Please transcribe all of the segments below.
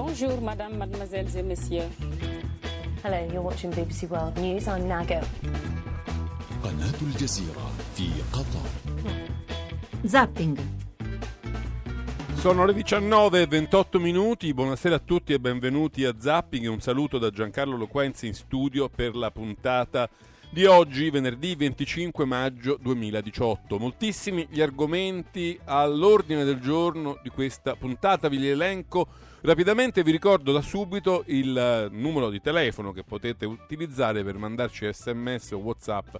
Bonjour, madame, mademoiselles et messieurs. Hello, you're watching BBC World News. I'm Nago. قناة الجزيرة في قطر Zapping. Sono le 19 e 28 minuti, buonasera a tutti e benvenuti a Zapping e un saluto da Giancarlo Loquenzi in studio per la puntata di oggi, venerdì 25 maggio 2018. Moltissimi gli argomenti all'ordine del giorno di questa puntata, vi li elenco rapidamente, vi ricordo da subito il numero di telefono che potete utilizzare per mandarci sms o whatsapp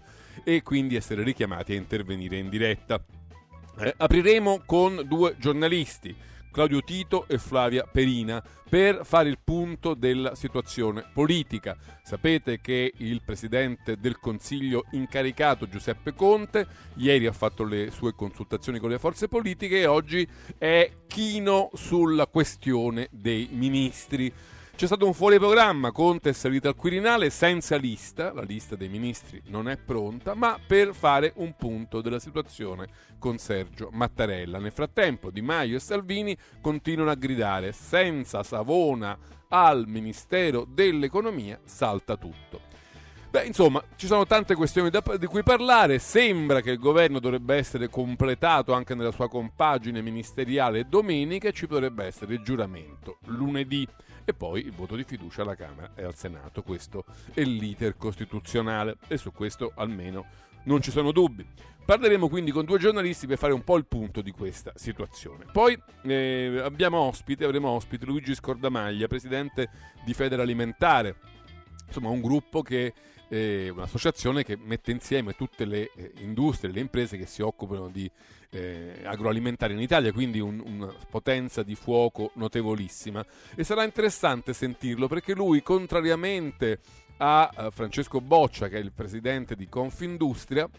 e quindi essere richiamati a intervenire in diretta. Eh, apriremo con due giornalisti, Claudio Tito e Flavia Perina, per fare il punto della situazione politica. Sapete che il presidente del Consiglio incaricato Giuseppe Conte ieri ha fatto le sue consultazioni con le forze politiche e oggi è chino sulla questione dei ministri. C'è stato un fuori programma, Conte è salito al Quirinale senza lista, la lista dei ministri non è pronta, ma per fare un punto della situazione con Sergio Mattarella. Nel frattempo Di Maio e Salvini continuano a gridare senza Savona al Ministero dell'Economia salta tutto. Beh, insomma, ci sono tante questioni da, di cui parlare. Sembra che il governo dovrebbe essere completato anche nella sua compagine ministeriale domenica e ci potrebbe essere il giuramento lunedì e poi il voto di fiducia alla Camera e al Senato. Questo è l'iter costituzionale e su questo almeno non ci sono dubbi. Parleremo quindi con due giornalisti per fare un po' il punto di questa situazione. Poi eh, abbiamo ospite, avremo ospite Luigi Scordamaglia, presidente di Federalimentare, insomma un gruppo che eh, un'associazione che mette insieme tutte le eh, industrie, le imprese che si occupano di eh, agroalimentare in Italia, quindi un, una potenza di fuoco notevolissima. E sarà interessante sentirlo perché lui, contrariamente a, a Francesco Boccia, che è il presidente di Confindustria,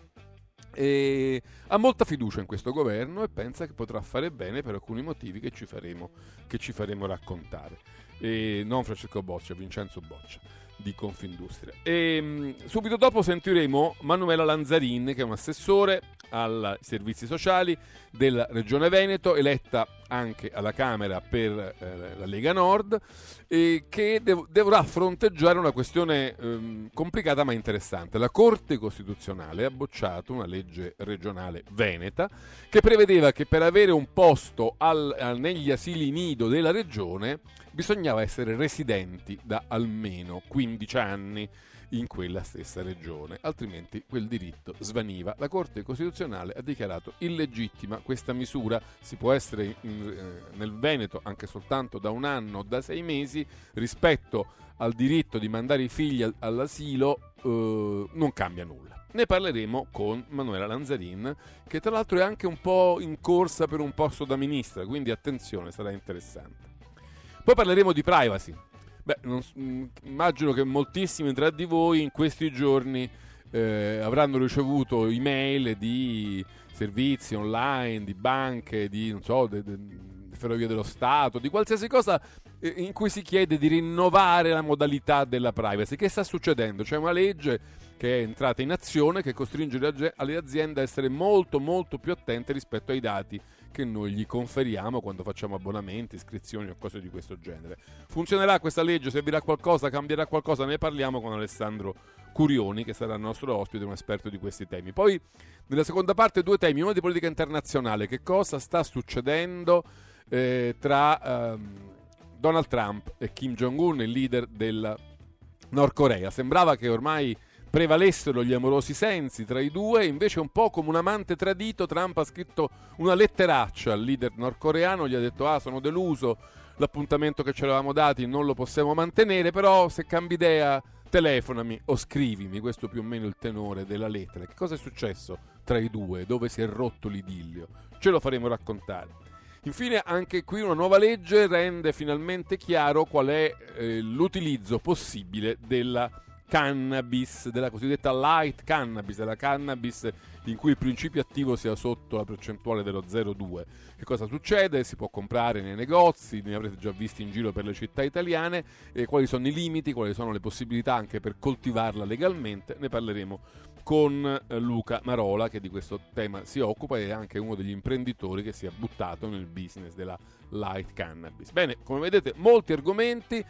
e ha molta fiducia in questo governo e pensa che potrà fare bene per alcuni motivi che ci faremo, che ci faremo raccontare. E non Francesco Boccia, Vincenzo Boccia di Confindustria. E, mh, subito dopo sentiremo Manuela Lanzarin, che è un assessore ai servizi sociali della Regione Veneto, eletta anche alla Camera per eh, la Lega Nord, e che dev- dovrà fronteggiare una questione ehm, complicata ma interessante. La Corte Costituzionale ha bocciato una legge regionale veneta che prevedeva che per avere un posto al- al- negli asili nido della regione bisognava essere residenti da almeno 15 anni in quella stessa regione, altrimenti quel diritto svaniva. La Corte Costituzionale ha dichiarato illegittima questa misura, si può essere in, eh, nel Veneto anche soltanto da un anno o da sei mesi rispetto al diritto di mandare i figli al- all'asilo, eh, non cambia nulla. Ne parleremo con Manuela Lanzarin, che tra l'altro è anche un po' in corsa per un posto da ministra, quindi attenzione, sarà interessante. Poi parleremo di privacy. Beh, non mh, immagino che moltissimi tra di voi in questi giorni eh, avranno ricevuto email di servizi online, di banche, di so, de- de- ferrovie dello Stato, di qualsiasi cosa eh, in cui si chiede di rinnovare la modalità della privacy. Che sta succedendo? C'è una legge che è entrata in azione che costringe le aziende a essere molto molto più attente rispetto ai dati che noi gli conferiamo quando facciamo abbonamenti, iscrizioni o cose di questo genere. Funzionerà questa legge? Servirà qualcosa? Cambierà qualcosa? Ne parliamo con Alessandro Curioni, che sarà il nostro ospite, un esperto di questi temi. Poi, nella seconda parte, due temi. Uno di politica internazionale. Che cosa sta succedendo eh, tra ehm, Donald Trump e Kim Jong-un, il leader del Nord Corea? Sembrava che ormai prevalessero gli amorosi sensi tra i due, invece un po' come un amante tradito Trump ha scritto una letteraccia al leader nordcoreano, gli ha detto ah sono deluso, l'appuntamento che ci eravamo dati non lo possiamo mantenere, però se cambi idea telefonami o scrivimi, questo più o meno il tenore della lettera. Che cosa è successo tra i due, dove si è rotto l'idillio? Ce lo faremo raccontare. Infine, anche qui una nuova legge rende finalmente chiaro qual è eh, l'utilizzo possibile della cannabis, della cosiddetta light cannabis, della cannabis in cui il principio attivo sia sotto la percentuale dello 0,2. Che cosa succede? Si può comprare nei negozi, ne avrete già visti in giro per le città italiane, e quali sono i limiti, quali sono le possibilità anche per coltivarla legalmente, ne parleremo con eh, Luca Marola che di questo tema si occupa e è anche uno degli imprenditori che si è buttato nel business della light cannabis. Bene, come vedete molti argomenti,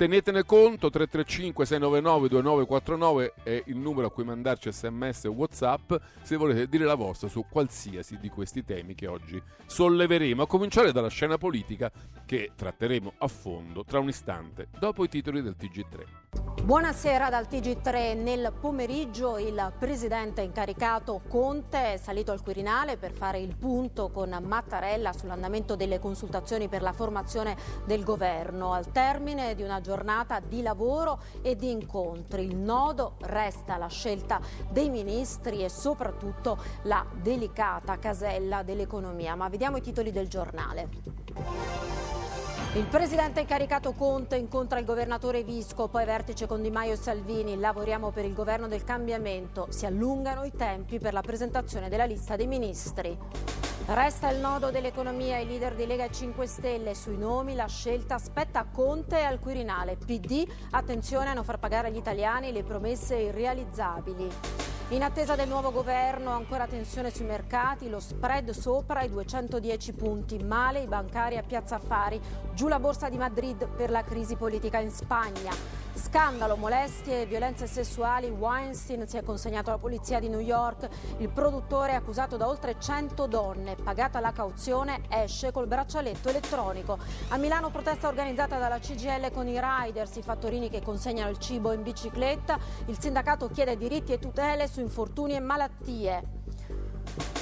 tenetene conto, 335 699 2949 è il numero a cui mandarci sms o whatsapp se volete dire la vostra su qualsiasi di questi temi che oggi solleveremo, a cominciare dalla scena politica che tratteremo a fondo tra un istante dopo i titoli del TG3. Buonasera dal TG3. Nel pomeriggio il presidente incaricato Conte è salito al Quirinale per fare il punto con Mattarella sull'andamento delle consultazioni per la formazione del governo. Al termine di una giornata di lavoro e di incontri, il nodo resta la scelta dei ministri e soprattutto la delicata casella dell'economia. Ma vediamo i titoli del giornale. Il presidente incaricato Conte incontra il governatore Visco, poi vertice con Di Maio e Salvini. Lavoriamo per il governo del cambiamento. Si allungano i tempi per la presentazione della lista dei ministri. Resta il nodo dell'economia. I leader di Lega e 5 Stelle sui nomi. La scelta aspetta a Conte e al Quirinale. PD, attenzione a non far pagare agli italiani le promesse irrealizzabili. In attesa del nuovo governo, ancora tensione sui mercati, lo spread sopra i 210 punti, male i bancari a Piazza Affari, giù la borsa di Madrid per la crisi politica in Spagna. Scandalo, molestie e violenze sessuali, Weinstein si è consegnato alla polizia di New York, il produttore è accusato da oltre 100 donne, pagata la cauzione esce col braccialetto elettronico. A Milano protesta organizzata dalla CGL con i riders, i fattorini che consegnano il cibo in bicicletta, il sindacato chiede diritti e tutele su infortuni e malattie.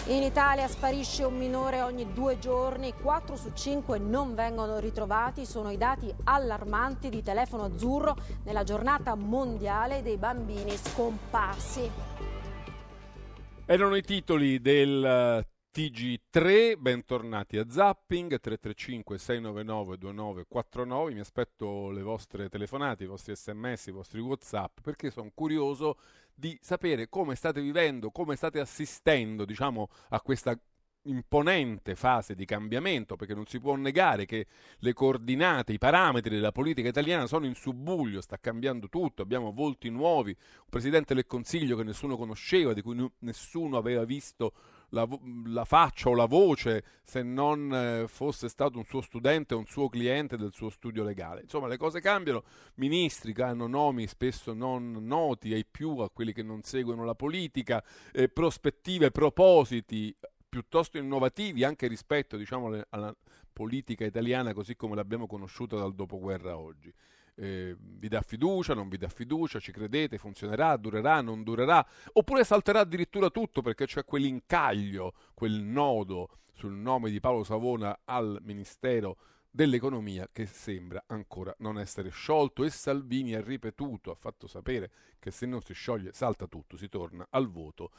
In Italia sparisce un minore ogni due giorni, 4 su 5 non vengono ritrovati, sono i dati allarmanti di telefono azzurro nella giornata mondiale dei bambini scomparsi. Erano i titoli del eh, TG3, bentornati a Zapping. 335 699 2949, mi aspetto le vostre telefonate, i vostri sms, i vostri whatsapp perché sono curioso di sapere come state vivendo, come state assistendo diciamo, a questa imponente fase di cambiamento, perché non si può negare che le coordinate, i parametri della politica italiana sono in subbuglio, sta cambiando tutto, abbiamo volti nuovi, un Presidente del Consiglio che nessuno conosceva, di cui nessuno aveva visto la, la, faccia o la voce se non eh, fosse stato un suo studente o un suo cliente del suo studio legale. Insomma, le cose cambiano, ministri che hanno nomi spesso non noti ai più, a quelli che non seguono la politica, eh, prospettive, propositi piuttosto innovativi anche rispetto diciamo, alla politica italiana così come l'abbiamo conosciuta dal dopoguerra oggi eh, vi dà fiducia, non vi dà fiducia, ci credete, funzionerà, durerà, non durerà, oppure salterà addirittura tutto perché c'è quell'incaglio, quel nodo sul nome di Paolo Savona al Ministero dell'economia che sembra ancora non essere sciolto e Salvini ha ripetuto, ha fatto sapere che se non si scioglie salta tutto, si torna al voto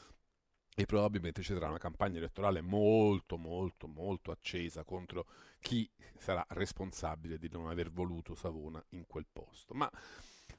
e probabilmente ci sarà una campagna elettorale molto molto molto accesa contro chi sarà responsabile di non aver voluto Savona in quel posto. Ma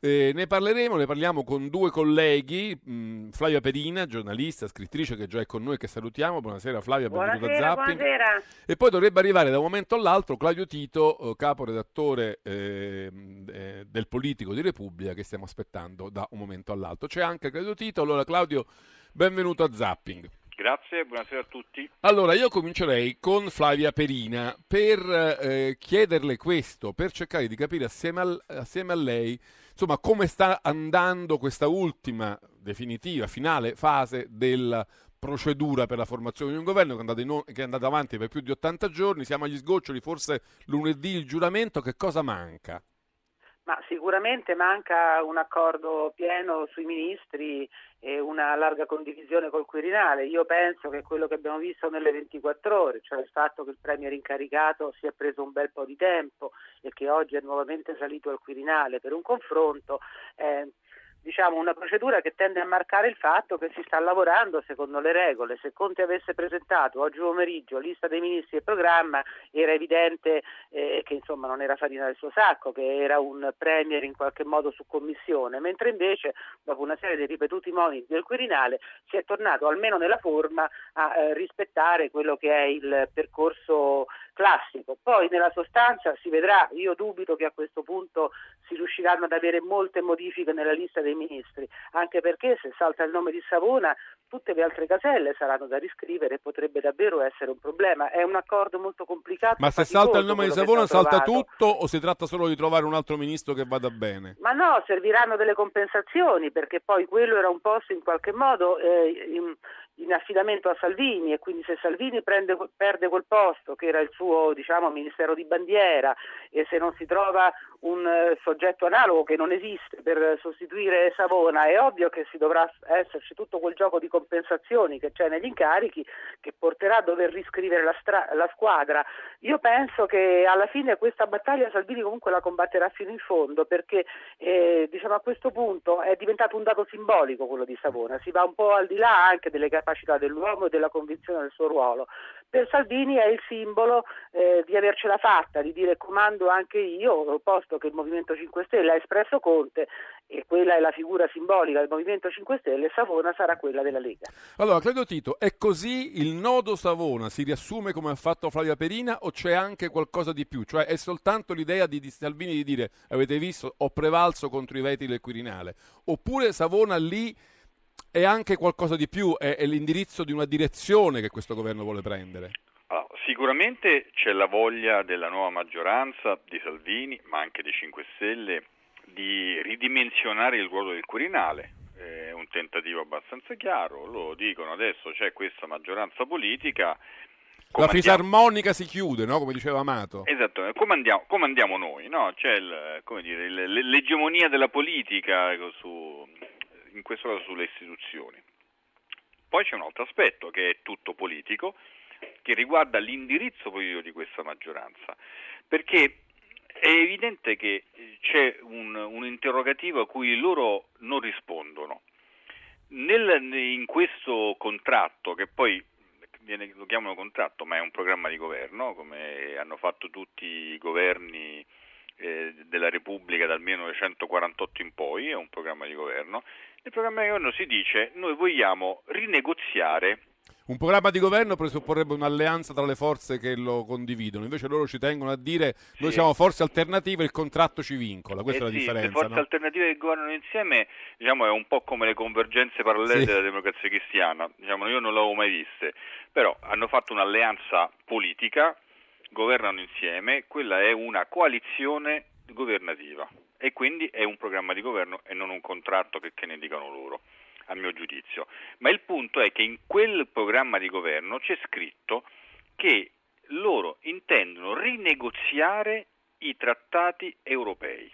eh, ne parleremo, ne parliamo con due colleghi, mh, mm, Flavia Perina, giornalista, scrittrice che già è con noi, che salutiamo. Buonasera Flavia, benvenuta a Zapping. Buonasera. E poi dovrebbe arrivare da un momento all'altro Claudio Tito, eh, caporedattore eh, eh, del Politico di Repubblica, che stiamo aspettando da un momento all'altro. C'è anche Claudio Tito, allora Claudio, benvenuto a Zapping. Grazie, buonasera a tutti. Allora, io comincerei con Flavia Perina per eh, chiederle questo, per cercare di capire assieme, al, assieme, a lei insomma, come sta andando questa ultima, definitiva, finale fase della procedura per la formazione di un governo che è, andata in, che è andata avanti per più di 80 giorni, siamo agli sgoccioli, forse lunedì il giuramento, che cosa manca? Ma sicuramente manca un accordo pieno sui ministri e una larga condivisione col Quirinale. Io penso che quello che abbiamo visto nelle 24 ore, cioè il fatto che il Premier incaricato si è preso un bel po' di tempo e che oggi è nuovamente salito al Quirinale per un confronto, eh, diciamo, una procedura che tende a marcare il fatto che si sta lavorando secondo le regole. Se Conte avesse presentato oggi pomeriggio lista dei ministri e programma, era evidente eh, che insomma, non era farina del suo sacco, che era un premier in qualche modo su commissione, mentre invece dopo una serie di ripetuti moniti del Quirinale si è tornato almeno nella forma a eh, rispettare quello che è il percorso classico. Poi nella sostanza si vedrà, io dubito che a questo punto si riusciranno ad avere molte modifiche nella lista dei ministri, anche perché se salta il nome di Savona tutte le altre caselle saranno da riscrivere e potrebbe davvero essere un problema. È un accordo molto complicato. Ma se salta il nome di Savona salta tutto o si tratta solo di trovare un altro ministro che vada bene? Ma no, serviranno delle compensazioni perché poi quello era un posto in qualche modo eh, in, in affidamento a Salvini e quindi se Salvini prende, perde quel posto che era il suo diciamo, ministero di bandiera e se non si trova un uh, soggetto analogo che non esiste per sostituire Savona è ovvio che si dovrà esserci tutto quel gioco di compensazioni che c'è negli incarichi che porterà a dover riscrivere la, stra- la squadra. Io penso che alla fine questa battaglia Salvini comunque la combatterà fino in fondo perché eh, diciamo, a questo punto è diventato un dato simbolico quello di Savona, si va un po' al di là anche delle capacità capacità dell'uomo e della convinzione del suo ruolo. Per Salvini è il simbolo eh, di avercela fatta, di dire comando anche io, posto che il Movimento 5 Stelle ha espresso Conte e quella è la figura simbolica del Movimento 5 Stelle, Savona sarà quella della Lega. Allora, credo Tito, è così il nodo Savona si riassume come ha fatto Flavia Perina o c'è anche qualcosa di più? Cioè è soltanto l'idea di, di Salvini di dire avete visto ho prevalso contro i veti del Quirinale oppure Savona lì è anche qualcosa di più, è, è l'indirizzo di una direzione che questo governo vuole prendere. Allora, sicuramente c'è la voglia della nuova maggioranza, di Salvini, ma anche dei 5 Stelle, di ridimensionare il ruolo del Quirinale. È un tentativo abbastanza chiaro, lo dicono adesso, c'è questa maggioranza politica. La fisarmonica si chiude, no? come diceva Amato. Esatto, come andiamo, come andiamo noi? No? C'è il, dire, l'egemonia della politica su, in questo caso sulle istituzioni. Poi c'è un altro aspetto che è tutto politico, che riguarda l'indirizzo politico di questa maggioranza, perché è evidente che c'è un, un interrogativo a cui loro non rispondono. Nel, in questo contratto, che poi viene, lo chiamano contratto, ma è un programma di governo, come hanno fatto tutti i governi eh, della Repubblica dal 1948 in poi, è un programma di governo, nel programma di governo si dice noi vogliamo rinegoziare un programma di governo presupporrebbe un'alleanza tra le forze che lo condividono, invece loro ci tengono a dire sì. noi siamo forze alternative, il contratto ci vincola, questa eh è la sì, differenza. Le forze no? alternative che governano insieme diciamo, è un po' come le convergenze parallele Sì. della democrazia cristiana, diciamo, io non l'avevo mai viste, però hanno fatto un'alleanza politica, governano insieme, quella è una coalizione governativa e quindi è un programma di governo e non un contratto che, che ne dicano loro, a mio giudizio. Ma il punto è che in quel programma di governo c'è scritto che loro intendono rinegoziare i trattati europei,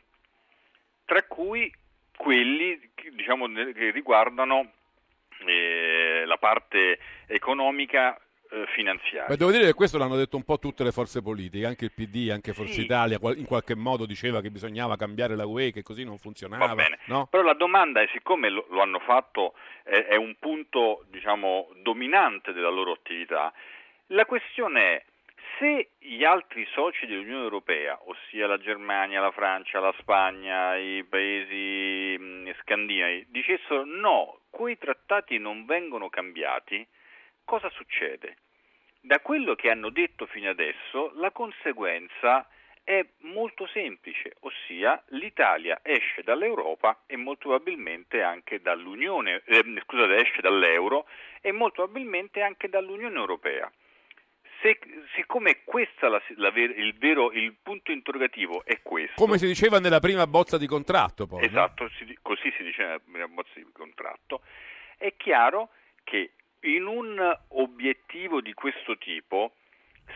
tra cui quelli diciamo, che riguardano eh, la parte economica finanziaria. Ma devo dire che questo l'hanno detto un po' tutte le forze politiche, anche il PD, anche Forza Sì. Italia, in qualche modo diceva che bisognava cambiare la UE, che così non funzionava. Va bene, no? però la domanda è, siccome lo, lo hanno fatto, è, è un punto diciamo, dominante della loro attività, la questione è se gli altri soci dell'Unione Europea, ossia la Germania, la Francia, la Spagna, i paesi mh, scandinavi, dicessero no, quei trattati non vengono cambiati, cosa succede? Da quello che hanno detto fino adesso, la conseguenza è molto semplice, ossia l'Italia esce dall'Europa e molto probabilmente anche dall'Unione, eh, scusate, esce dall'euro e molto probabilmente anche dall'Unione Europea. Se, siccome ver- il, vero, il punto interrogativo è questo, Come si diceva nella prima bozza di contratto, poi. no? Esatto, si di- così si dice nella prima bozza di contratto. È chiaro che in un obiettivo di questo tipo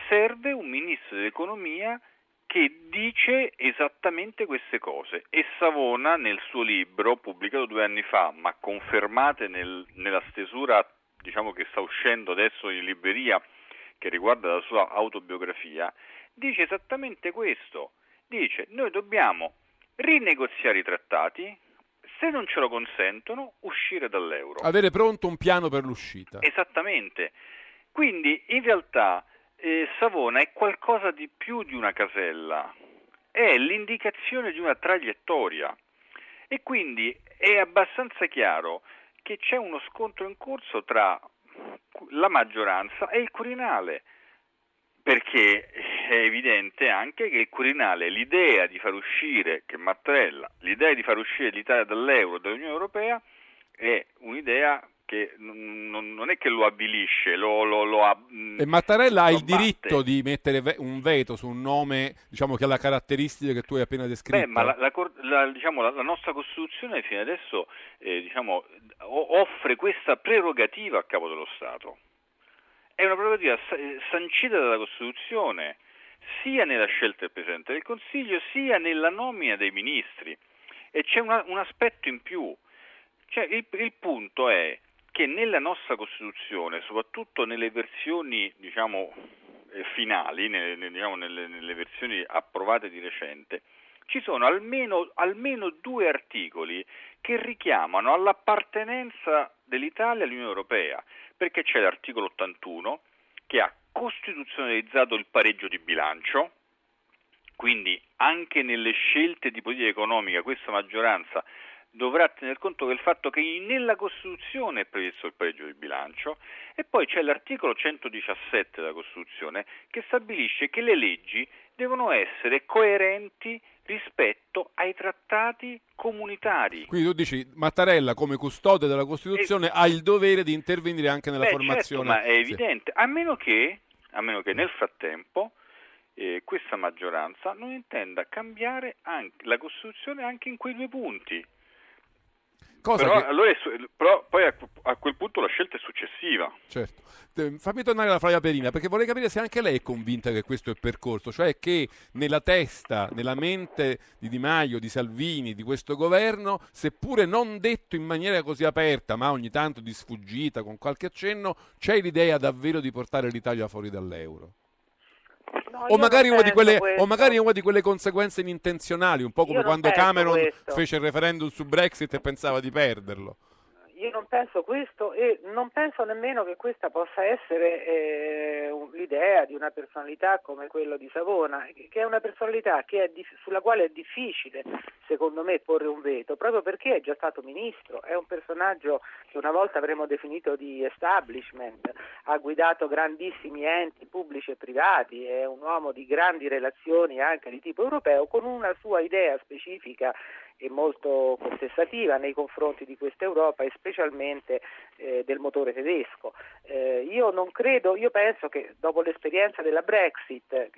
serve un ministro dell'economia che dice esattamente queste cose e Savona nel suo libro pubblicato due anni fa ma confermate nel- nella stesura diciamo che sta uscendo adesso in libreria che riguarda la sua autobiografia dice esattamente questo. Dice noi dobbiamo rinegoziare i trattati Se non ce lo consentono, uscire dall'euro. Avere pronto un piano per l'uscita. Esattamente. Quindi in realtà eh, Savona è qualcosa di più di una casella, è l'indicazione di una traiettoria e quindi è abbastanza chiaro che c'è uno scontro in corso tra la maggioranza e il Quirinale perché è evidente anche che il Quirinale, l'idea di far uscire, che Mattarella, l'idea di far uscire l'Italia dall'euro, dall'Unione Europea, è un'idea che non, non è che lo avvilisce, lo, lo, lo ha, E Mattarella ha il batte. diritto di mettere un veto su un nome diciamo, che ha la caratteristica che tu hai appena descritto. Beh, ma la, la, la, diciamo, la, la nostra Costituzione fino adesso eh, diciamo, offre questa prerogativa a capo dello Stato è una prerogativa sancita dalla Costituzione, sia nella scelta del Presidente del Consiglio, sia nella nomina dei ministri. E c'è una, un aspetto in più. Cioè, il, il, punto è che nella nostra Costituzione, soprattutto nelle versioni diciamo, eh, finali, nelle, diciamo, nelle, nelle, versioni approvate di recente, ci sono almeno, almeno due articoli che richiamano all'appartenenza dell'Italia all'Unione Europea perché c'è l'articolo 81 che ha costituzionalizzato il pareggio di bilancio, quindi anche nelle scelte di politica economica questa maggioranza dovrà tener conto del fatto che nella Costituzione è previsto il pareggio di bilancio e poi c'è l'articolo 117 della Costituzione che stabilisce che le leggi devono essere coerenti rispetto ai trattati comunitari. Quindi tu dici Mattarella come custode della Costituzione Eh, ha il dovere di intervenire anche nella Beh, formazione. certo, ma è Sì. evidente, a meno che, a meno che nel frattempo eh, questa maggioranza non intenda cambiare anche la Costituzione anche in quei due punti. Cosa Però, che- allora è però poi a, a quel punto la scelta è successiva. Certo. Fammi tornare alla Flavia Perina, perché vorrei capire se anche lei è convinta che questo è il percorso, cioè che nella testa, nella mente di Di Maio, di Salvini, di questo governo, seppure non detto in maniera così aperta, ma ogni tanto di sfuggita, con qualche accenno, c'è l'idea davvero di portare l'Italia fuori dall'euro. No, O magari, quelle, o magari una di quelle conseguenze inintenzionali, un po' come quando Cameron questo. fece il referendum su Brexit e pensava di perderlo. Io non penso questo e non penso nemmeno che questa possa essere eh, un- l'idea di una personalità come quello di Savona, che è una personalità è dif- sulla quale è difficile, secondo me, porre un veto, proprio perché è già stato ministro, è un personaggio che una volta avremmo definito di establishment, ha guidato grandissimi enti pubblici e privati, è un uomo di grandi relazioni anche di tipo europeo, con una sua idea specifica e molto contestativa nei confronti di questa Europa e specialmente eh, del motore tedesco. Eh, io non credo, io penso che dopo l'esperienza della Brexit, eh,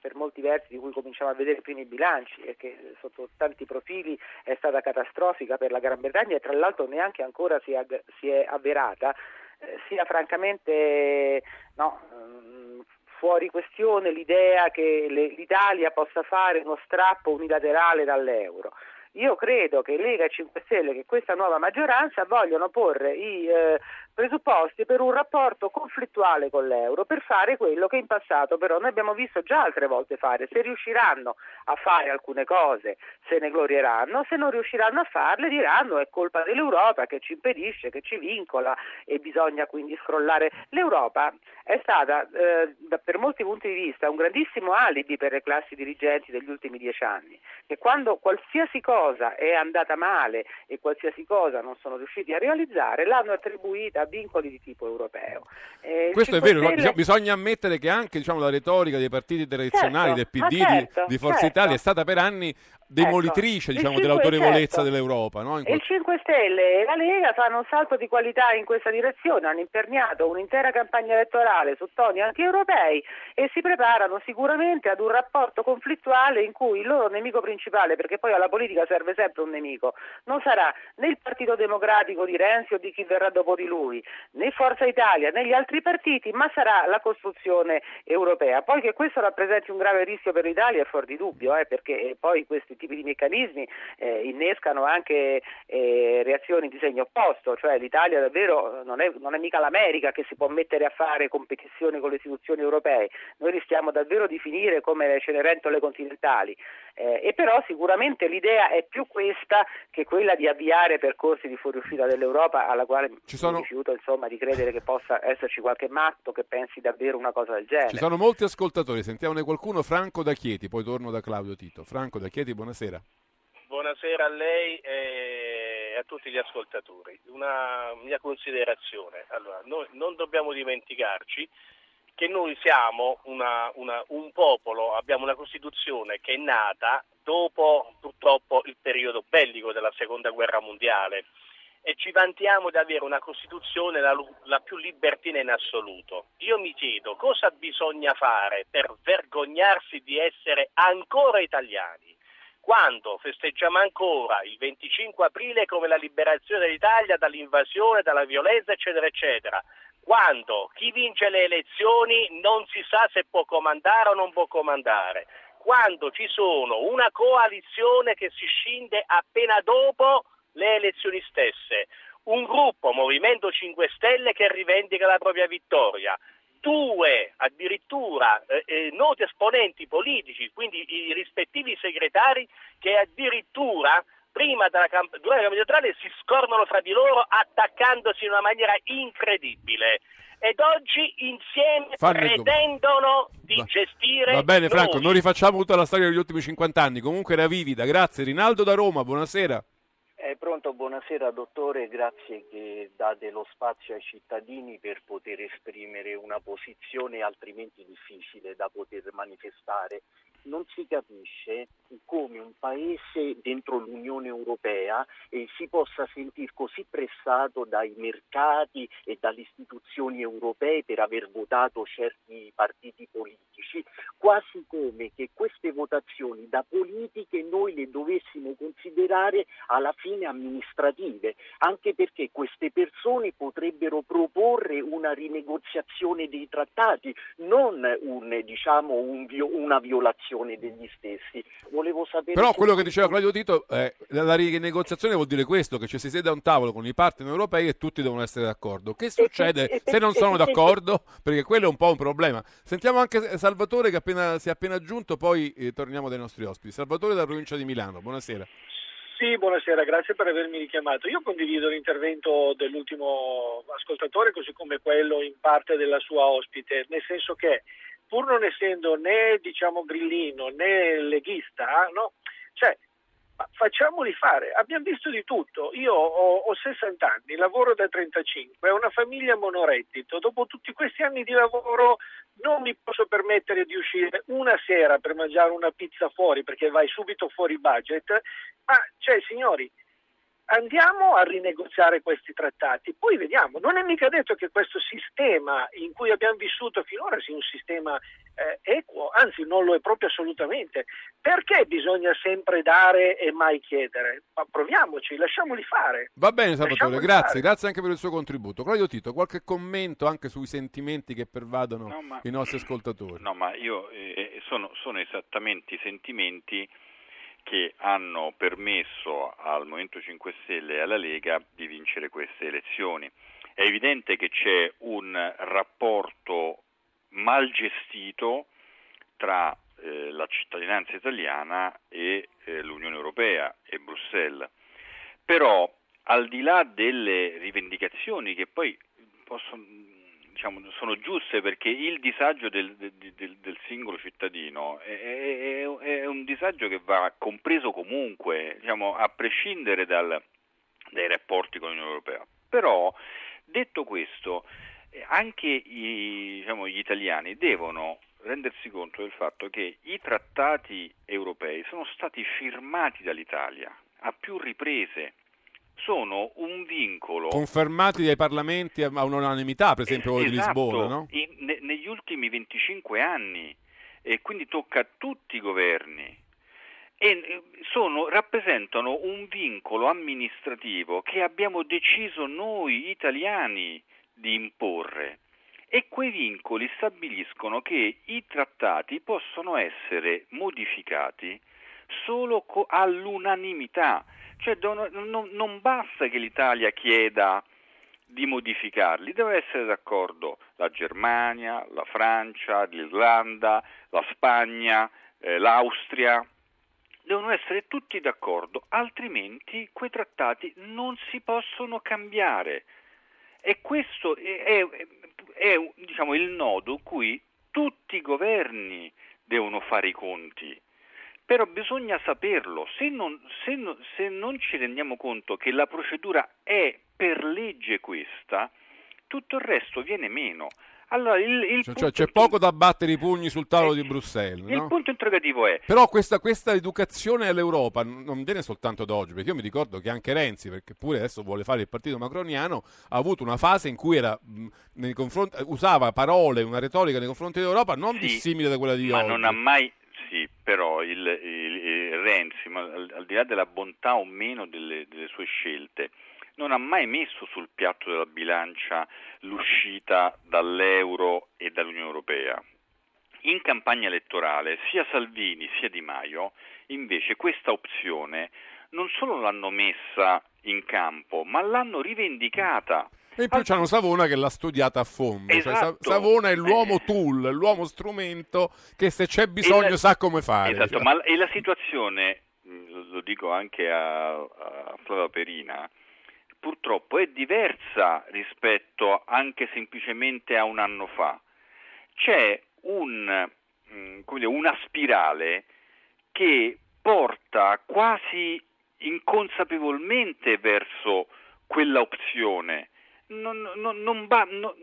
per molti versi di cui cominciamo a vedere i primi bilanci e che sotto tanti profili è stata catastrofica per la Gran Bretagna e tra l'altro neanche ancora si è, si è avverata, eh, sia francamente no, mm, fuori questione l'idea che l'Italia possa fare uno strappo unilaterale dall'euro. Io credo che Lega e 5 Stelle, che questa nuova maggioranza vogliono porre i eh, presupposti per un rapporto conflittuale con l'euro, per fare quello che in passato però noi abbiamo visto già altre volte fare. Se riusciranno a fare alcune cose se ne glorieranno, se non riusciranno a farle diranno è colpa dell'Europa che ci impedisce, che ci vincola e bisogna quindi scrollare. L'Europa è stata eh, per molti punti di vista un grandissimo alibi per le classi dirigenti degli ultimi dieci anni, che quando qualsiasi cosa è andata male e qualsiasi cosa non sono riusciti a realizzare l'hanno attribuita a vincoli di tipo europeo. Eh, Questo è 5 vero, Stelle- bisog- bisogna ammettere che anche diciamo, la retorica dei partiti tradizionali, Certo, del PD, certo, di, Forza certo. Italia, è stata per anni demolitrice Ecco, diciamo, il cinque- dell'autorevolezza certo. dell'Europa. No? E il quel- 5 Stelle e la Lega fanno un salto di qualità in questa direzione, hanno imperniato un'intera campagna elettorale su toni anti-europei e si preparano sicuramente ad un rapporto conflittuale in cui il loro nemico principale, perché poi alla politica serve sempre un nemico, non sarà né il Partito Democratico di Renzi o di chi verrà dopo di lui, né Forza Italia né gli altri partiti, ma sarà la costruzione europea. Poi che questo rappresenti un grave rischio per l'Italia è fuori di dubbio, eh, perché poi questi tipi di meccanismi eh, innescano anche eh, reazioni di segno opposto, cioè l'Italia davvero non è, non è mica l'America che si può mettere a fare competizioni con le istituzioni europee, noi rischiamo davvero di finire come le cenerentole continentali Eh, e però sicuramente l'idea è più questa che quella di avviare percorsi di fuoriuscita dell'Europa alla quale Ci sono... mi rifiuto insomma, di credere che possa esserci qualche matto che pensi davvero una cosa del genere. Ci sono molti ascoltatori, sentiamone qualcuno, Franco da Chieti, poi torno da Claudio Tito. Franco da Chieti, buonasera. Buonasera a lei e a tutti gli ascoltatori. Una mia considerazione. Allora, noi non dobbiamo dimenticarci che noi siamo una, una, un popolo, abbiamo una Costituzione che è nata dopo purtroppo il periodo bellico della Seconda Guerra Mondiale e ci vantiamo di avere una Costituzione la, la, più libertina in assoluto. Io mi chiedo cosa bisogna fare per vergognarsi di essere ancora italiani quando festeggiamo ancora il 25 aprile come la liberazione dell'Italia dall'invasione, dalla violenza, eccetera, eccetera. Quando chi vince le elezioni non si sa se può comandare o non può comandare. Quando ci sono una coalizione che si scinde appena dopo le elezioni stesse, un gruppo, Movimento 5 Stelle, che rivendica la propria vittoria, due addirittura eh, eh, noti esponenti politici, quindi i rispettivi segretari, che addirittura prima della camp- durante la campagna elettorale si scornano fra di loro attaccandosi in una maniera incredibile. Ed oggi insieme Fanno- pretendono di Va- gestire. Va bene Franco, noi. non rifacciamo tutta la storia degli ultimi 50 anni, comunque era vivida, grazie. Rinaldo da Roma, buonasera. Eh, pronto, buonasera dottore, grazie che date lo spazio ai cittadini per poter esprimere una posizione altrimenti difficile da poter manifestare. Non si capisce come un paese dentro l'Unione Europea eh, si possa sentire così pressato dai mercati e dalle istituzioni europee per aver votato certi partiti politici, quasi come che queste votazioni da politiche noi le dovessimo considerare alla fine amministrative, anche perché queste persone potrebbero proporre una rinegoziazione dei trattati, non un, diciamo, un una violazione degli stessi. Volevo sapere Però quello che diceva Claudio Tito, eh, la rinegoziazione vuol dire questo, che ci si siede a un tavolo con i partner europei e tutti devono essere d'accordo. Che succede e- se non sono e- d'accordo? Perché quello è un po' un problema. Sentiamo anche Salvatore che appena- si è appena aggiunto, poi eh, torniamo dai nostri ospiti. Salvatore dalla provincia di Milano, buonasera. Sì, buonasera, grazie per avermi richiamato. Io condivido l'intervento dell'ultimo ascoltatore, così come quello in parte della sua ospite, nel senso che pur non essendo né diciamo grillino né leghista, no? cioè, facciamoli fare, abbiamo visto di tutto. Io ho, ho 60 anni, lavoro da 35, ho una famiglia monoreddito, dopo tutti questi anni di lavoro non mi posso permettere di uscire una sera per mangiare una pizza fuori perché vai subito fuori budget, ma cioè signori, andiamo a rinegoziare questi trattati, poi vediamo, non è mica detto che questo sistema in cui abbiamo vissuto finora sia un sistema eh, equo, anzi non lo è proprio assolutamente. Perché bisogna sempre dare e mai chiedere? Ma proviamoci, lasciamoli fare. Va bene Salvatore, grazie, fare. grazie anche per il suo contributo. Claudio Tito, qualche commento anche sui sentimenti che pervadono No, ma- i nostri ascoltatori? No, ma io eh, sono, sono esattamente i sentimenti che hanno permesso al Movimento 5 Stelle e alla Lega di vincere queste elezioni. È evidente che c'è un rapporto mal gestito tra eh, la cittadinanza italiana e eh, l'Unione Europea e Bruxelles. Però al di là delle rivendicazioni che poi possono, diciamo, sono giuste perché il disagio del, del- del- singolo cittadino è, è- è un disagio che va compreso comunque, diciamo, a prescindere dal- dai rapporti con l'Unione Europea. Però, detto questo, anche i- diciamo, gli italiani devono rendersi conto del fatto che i trattati europei sono stati firmati dall'Italia a più riprese, sono un vincolo. Confermati dai parlamenti a un'unanimità, per esempio quello di Esatto, Lisbona, no? in- ne- negli ultimi 25 anni e quindi tocca a tutti i governi. E sono- rappresentano un vincolo amministrativo che abbiamo deciso noi italiani di imporre. E quei vincoli stabiliscono che i trattati possono essere modificati solo co- all'unanimità, cioè devono- non- non basta che l'Italia chieda di modificarli, deve essere d'accordo la Germania, la Francia, l'Irlanda, la Spagna, eh, l'Austria devono essere tutti d'accordo, altrimenti quei trattati non si possono cambiare. E questo è, è, è diciamo, il nodo cui tutti i governi devono fare i conti. Però bisogna saperlo, se non, se, non, se non ci rendiamo conto che la procedura è per legge questa, tutto il resto viene meno. Allora, il, il cioè, c'è poco da battere i pugni sul tavolo di Bruxelles. Il no? punto interrogativo è... Però questa, questa, educazione all'Europa non viene soltanto da oggi, perché io mi ricordo che anche Renzi, perché pure adesso vuole fare il partito macroniano, ha avuto una fase in cui era, usava parole, una retorica nei confronti dell'Europa non sì, dissimile da quella di ma oggi. Ma non ha mai... Però il, il, il Renzi, al, al, di là della bontà o meno delle, delle sue scelte, non ha mai messo sul piatto della bilancia l'uscita dall'euro e dall'Unione Europea. In campagna elettorale sia Salvini sia Di Maio invece questa opzione non solo l'hanno messa in campo, ma l'hanno rivendicata. E in più c'hanno Savona che l'ha studiata a fondo. Esatto. Cioè, Savona è l'uomo tool, l'uomo strumento che se c'è bisogno la... sa come fare. Esatto, ma e la situazione, lo dico anche a, a Flava Perina, purtroppo è diversa rispetto anche semplicemente a un anno fa. C'è un, dire, una spirale che porta quasi inconsapevolmente verso quella opzione. Non, non, non va, no,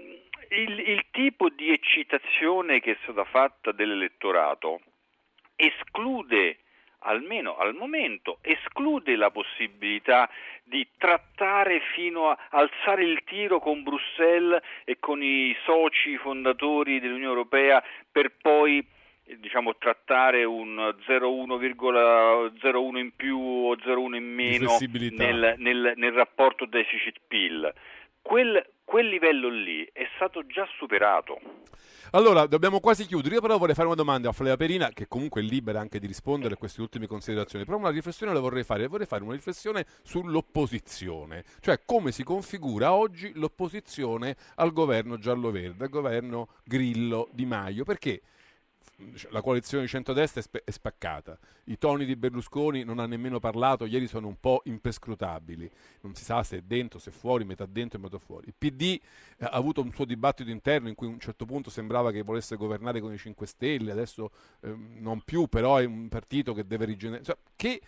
il, il tipo di eccitazione che è stata fatta dell'elettorato esclude almeno al momento, esclude la possibilità di trattare fino a alzare il tiro con Bruxelles e con i soci fondatori dell'Unione Europea per poi diciamo, trattare un 0,1,01 in più o 0,1 in meno nel, nel, nel, rapporto deficit-PIL. Quel, quel livello lì è stato già superato. Allora, dobbiamo quasi chiudere. Io però vorrei fare una domanda a Flavia Perina, che comunque è libera anche di rispondere a queste ultime considerazioni. Però una riflessione la vorrei fare. Vorrei fare una riflessione sull'opposizione, cioè come si configura oggi l'opposizione al governo giallo-verde, al governo Grillo Di Maio. Perché? La coalizione di centrodestra è, sp- è, spaccata. I toni di Berlusconi non ha nemmeno parlato, ieri sono un po' impescrutabili. Non si sa se è dentro, se è fuori, metà dentro e metà fuori. Il PD eh, ha avuto un suo dibattito interno in cui a un certo punto sembrava che volesse governare con i 5 Stelle, adesso eh, non più, però è un partito che deve rigenerare. Cioè, che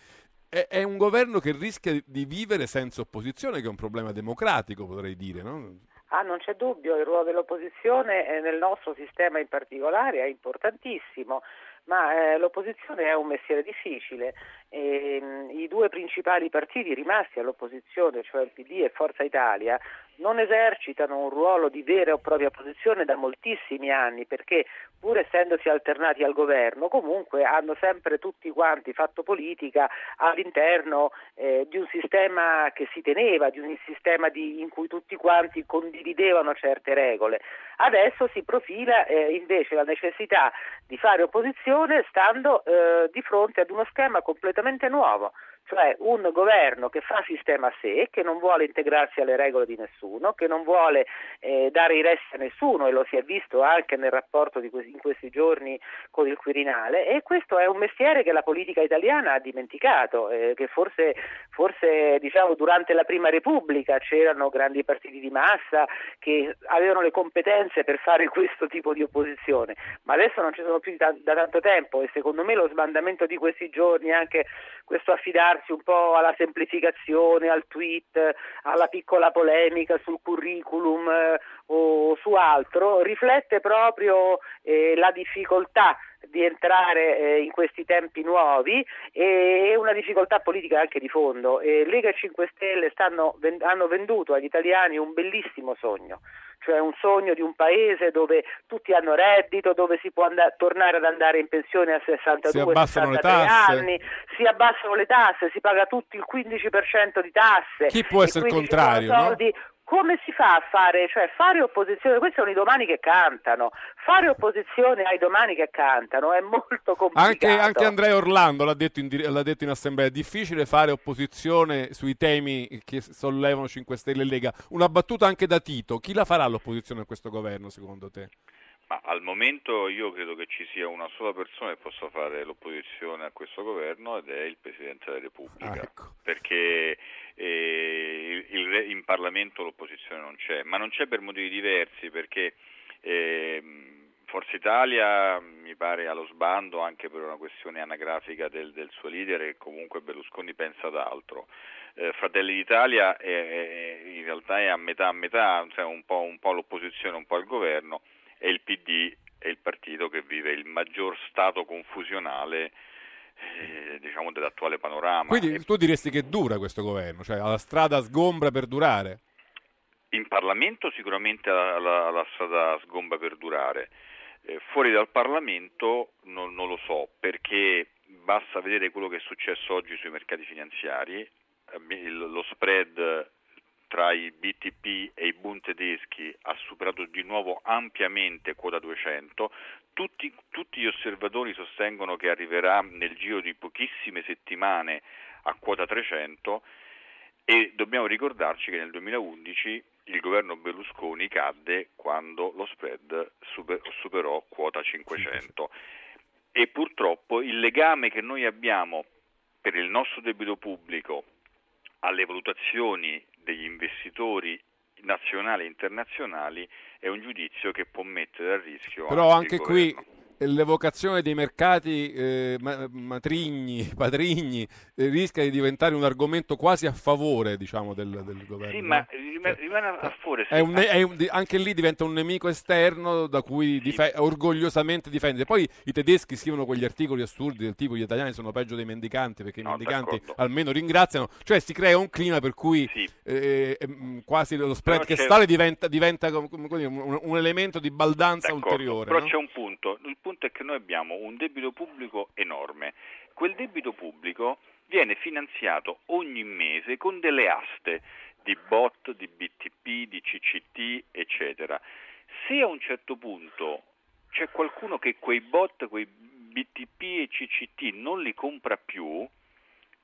è, un governo che rischia di vivere senza opposizione, che è un problema democratico, potrei dire, no? Ah, non c'è dubbio, il ruolo dell'opposizione eh, nel nostro sistema in particolare è importantissimo, ma eh, l'opposizione è un mestiere difficile. E, mh, mm, I due principali partiti rimasti all'opposizione, cioè il PD e Forza Italia, non esercitano un ruolo di vera o propria opposizione da moltissimi anni perché pur essendosi alternati al governo comunque hanno sempre tutti quanti fatto politica all'interno eh, di un sistema che si teneva, di un sistema di, in cui tutti quanti condividevano certe regole. Adesso si profila eh, invece la necessità di fare opposizione stando eh, di fronte ad uno schema completamente nuovo cioè un governo che fa sistema a sé, che non vuole integrarsi alle regole di nessuno, che non vuole eh, dare i resti a nessuno e lo si è visto anche nel rapporto questi, in questi giorni con il Quirinale e questo è un mestiere che la politica italiana ha dimenticato, eh, che forse, forse diciamo, durante la Prima Repubblica c'erano grandi partiti di massa che avevano le competenze per fare questo tipo di opposizione, ma adesso non ci sono più da, da tanto tempo e secondo me lo sbandamento di questi giorni, anche questo affidarsi affidarsi un po' alla semplificazione, al tweet, alla piccola polemica sul curriculum eh, o su altro, riflette proprio eh, la difficoltà di entrare eh, in questi tempi nuovi e una difficoltà politica anche di fondo. E Lega e 5 Stelle stanno, hanno venduto agli italiani un bellissimo sogno cioè un sogno di un paese dove tutti hanno reddito, dove si può and- tornare ad andare in pensione a 62-63 anni, si abbassano le tasse, si paga tutti il 15% di tasse. Chi può essere il contrario? Soldi, no? Come si fa a fare, cioè fare opposizione, questi sono i domani che cantano, fare opposizione ai domani che cantano è molto complicato. Anche, anche Andrea Orlando l'ha detto, in, l'ha detto, in, assemblea, è difficile fare opposizione sui temi che sollevano 5 Stelle e Lega. Una battuta anche da Tito, chi la farà l'opposizione a questo governo secondo te? Ma al momento io credo che ci sia una sola persona che possa fare l'opposizione a questo governo ed è il Presidente della Repubblica, Ah, ecco. perché eh, il- il- in Parlamento l'opposizione non c'è, ma non c'è per motivi diversi, perché ehm, Forza Italia mi pare allo sbando anche per una questione anagrafica del, del suo leader e comunque Berlusconi pensa ad altro. Eh, Fratelli d'Italia è- è- in realtà è a metà a metà, cioè un po', un po' all'opposizione, un po' al governo e il PD è il partito che vive il maggior stato confusionale eh, diciamo dell'attuale panorama. Quindi E tu diresti che dura questo governo, cioè ha la strada sgombra per durare? in Parlamento sicuramente la, la- la strada sgomba per durare. Eh, fuori dal Parlamento non, non lo so, perché basta vedere quello che è successo oggi sui mercati finanziari, il- lo spread tra i BTP e i Bund tedeschi ha superato di nuovo ampiamente quota 200, tutti, tutti gli osservatori sostengono che arriverà nel giro di pochissime settimane a quota 300 e dobbiamo ricordarci che nel 2011 il governo Berlusconi cadde quando lo spread super- superò quota 500 e purtroppo il legame che noi abbiamo per il nostro debito pubblico alle valutazioni degli investitori nazionali e internazionali è un giudizio che può mettere a rischio Però anche anche qui governo. L'evocazione dei mercati eh, ma- matrigni, padrigni, eh, rischia di diventare un argomento quasi a favore diciamo, del, del governo. Sì, no? ma rim- rimane a favore. sì, È un è un- anche lì diventa un nemico esterno da cui dife- orgogliosamente difendere. Poi i tedeschi scrivono quegli articoli assurdi del tipo gli italiani sono peggio dei mendicanti perché i No, mendicanti d'accordo. almeno ringraziano. Cioè si crea un clima per cui Sì. eh, ehm, quasi lo spread che sale diventa, diventa un, un elemento di baldanza D'accordo, ulteriore. Però no? c'è un punto, il punto è che noi abbiamo un debito pubblico enorme. Quel debito pubblico viene finanziato ogni mese con delle aste di bot, di BTP, di CCT, eccetera. Se a un certo punto c'è qualcuno che quei bot, quei BTP e CCT non li compra più,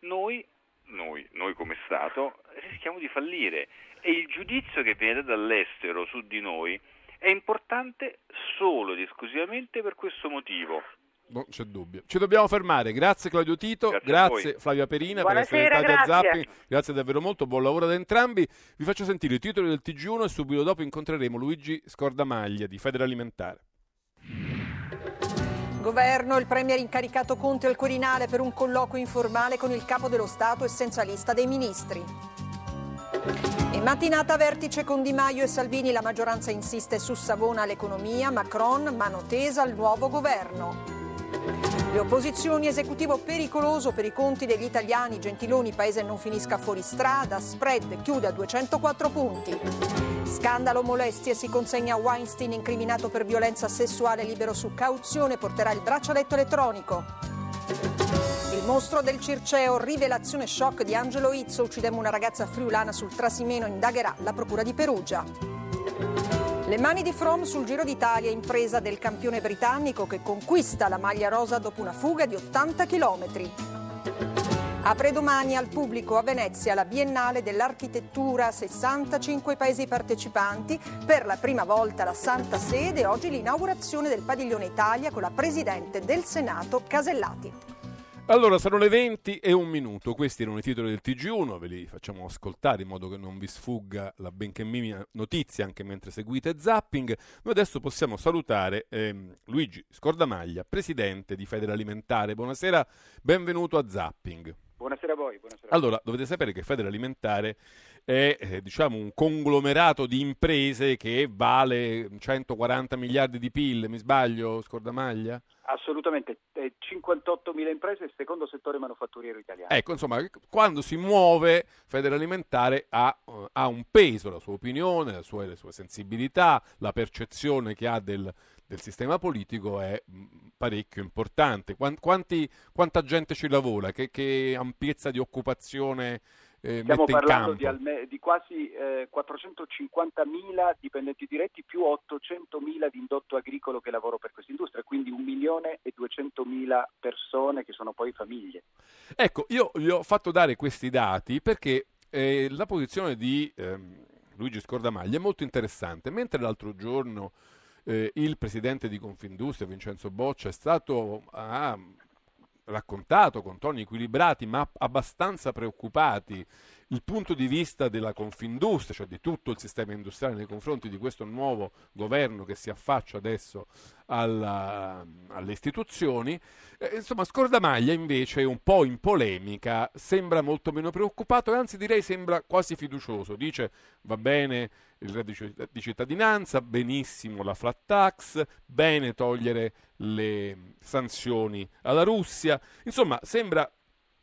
noi, noi, noi come Stato rischiamo di fallire e il giudizio che viene dall'estero su di noi è importante solo ed esclusivamente per questo motivo. Non c'è dubbio. Ci dobbiamo fermare. Grazie Claudio Tito, Grazie grazie. Flavia Perina Buonasera, per essere stati a grazie. Zapping. Grazie davvero molto, buon lavoro ad entrambi. Vi faccio sentire i titoli del TG1 e subito dopo incontreremo Luigi Scordamaglia di Federalimentare. Governo, il premier incaricato Conte al Quirinale per un colloquio informale con il capo dello Stato essenzialista dei ministri. In mattinata vertice con Di Maio e Salvini, la maggioranza insiste su Savona all'economia, Macron mano tesa al nuovo governo. Le opposizioni, esecutivo pericoloso per i conti degli italiani, Gentiloni, paese non finisca fuori strada, spread chiude a 204 punti. Scandalo molestie, si consegna Weinstein incriminato per violenza sessuale libero su cauzione, porterà il braccialetto elettronico. Mostro del Circeo, rivelazione shock di Angelo Izzo, uccidemmo una ragazza friulana sul Trasimeno, indagherà la procura di Perugia. Le mani di From sul Giro d'Italia, impresa del campione britannico che conquista la maglia rosa dopo una fuga di 80 km. Apre domani al pubblico a Venezia la Biennale dell'Architettura, 65 paesi partecipanti, per la prima volta la Santa Sede, oggi l'inaugurazione del Padiglione Italia con la Presidente del Senato Casellati. Allora, sono le 20 e un minuto. Questi erano i titoli del TG1, ve li facciamo ascoltare in modo che non vi sfugga la benché minima notizia anche mentre seguite Zapping. Noi adesso possiamo salutare ehm, Luigi Scordamaglia, presidente di Federalimentare. Buonasera, benvenuto a Zapping. Buonasera a voi. Buonasera. Allora, dovete sapere che Federalimentare è eh, diciamo un conglomerato di imprese che vale 140 miliardi di PIL, mi sbaglio, Scordamaglia? Assolutamente, eh, 58.000 imprese, il secondo settore manifatturiero italiano. Ecco, insomma, quando si muove Federalimentare ha, eh, ha un peso, la sua opinione, la sua- le sue sensibilità, la percezione che ha del, del sistema politico è mh, parecchio importante. Quan- quanti- quanta gente ci lavora? Che, che ampiezza di occupazione eh, Stiamo mette in parlando di, alme- di quasi eh, 450.000 dipendenti diretti più 800.000 di indotto agricolo che lavoro per questa industria, quindi 1 milione e 200.000 persone che sono poi famiglie. Ecco, io gli ho fatto dare questi dati perché eh, la posizione di ehm, Luigi Scordamaglia è molto interessante. Mentre l'altro giorno eh, il presidente di Confindustria, Vincenzo Boccia, è stato ha raccontato con toni equilibrati ma abbastanza preoccupati il punto di vista della Confindustria, cioè di tutto il sistema industriale nei confronti di questo nuovo governo che si affaccia adesso alla, alle istituzioni. Eh, insomma, Scordamaglia invece è un po' in polemica, sembra molto meno preoccupato e anzi direi sembra quasi fiducioso. Dice va bene il reddito di cittadinanza, benissimo la flat tax, bene togliere le sanzioni alla Russia. Insomma, sembra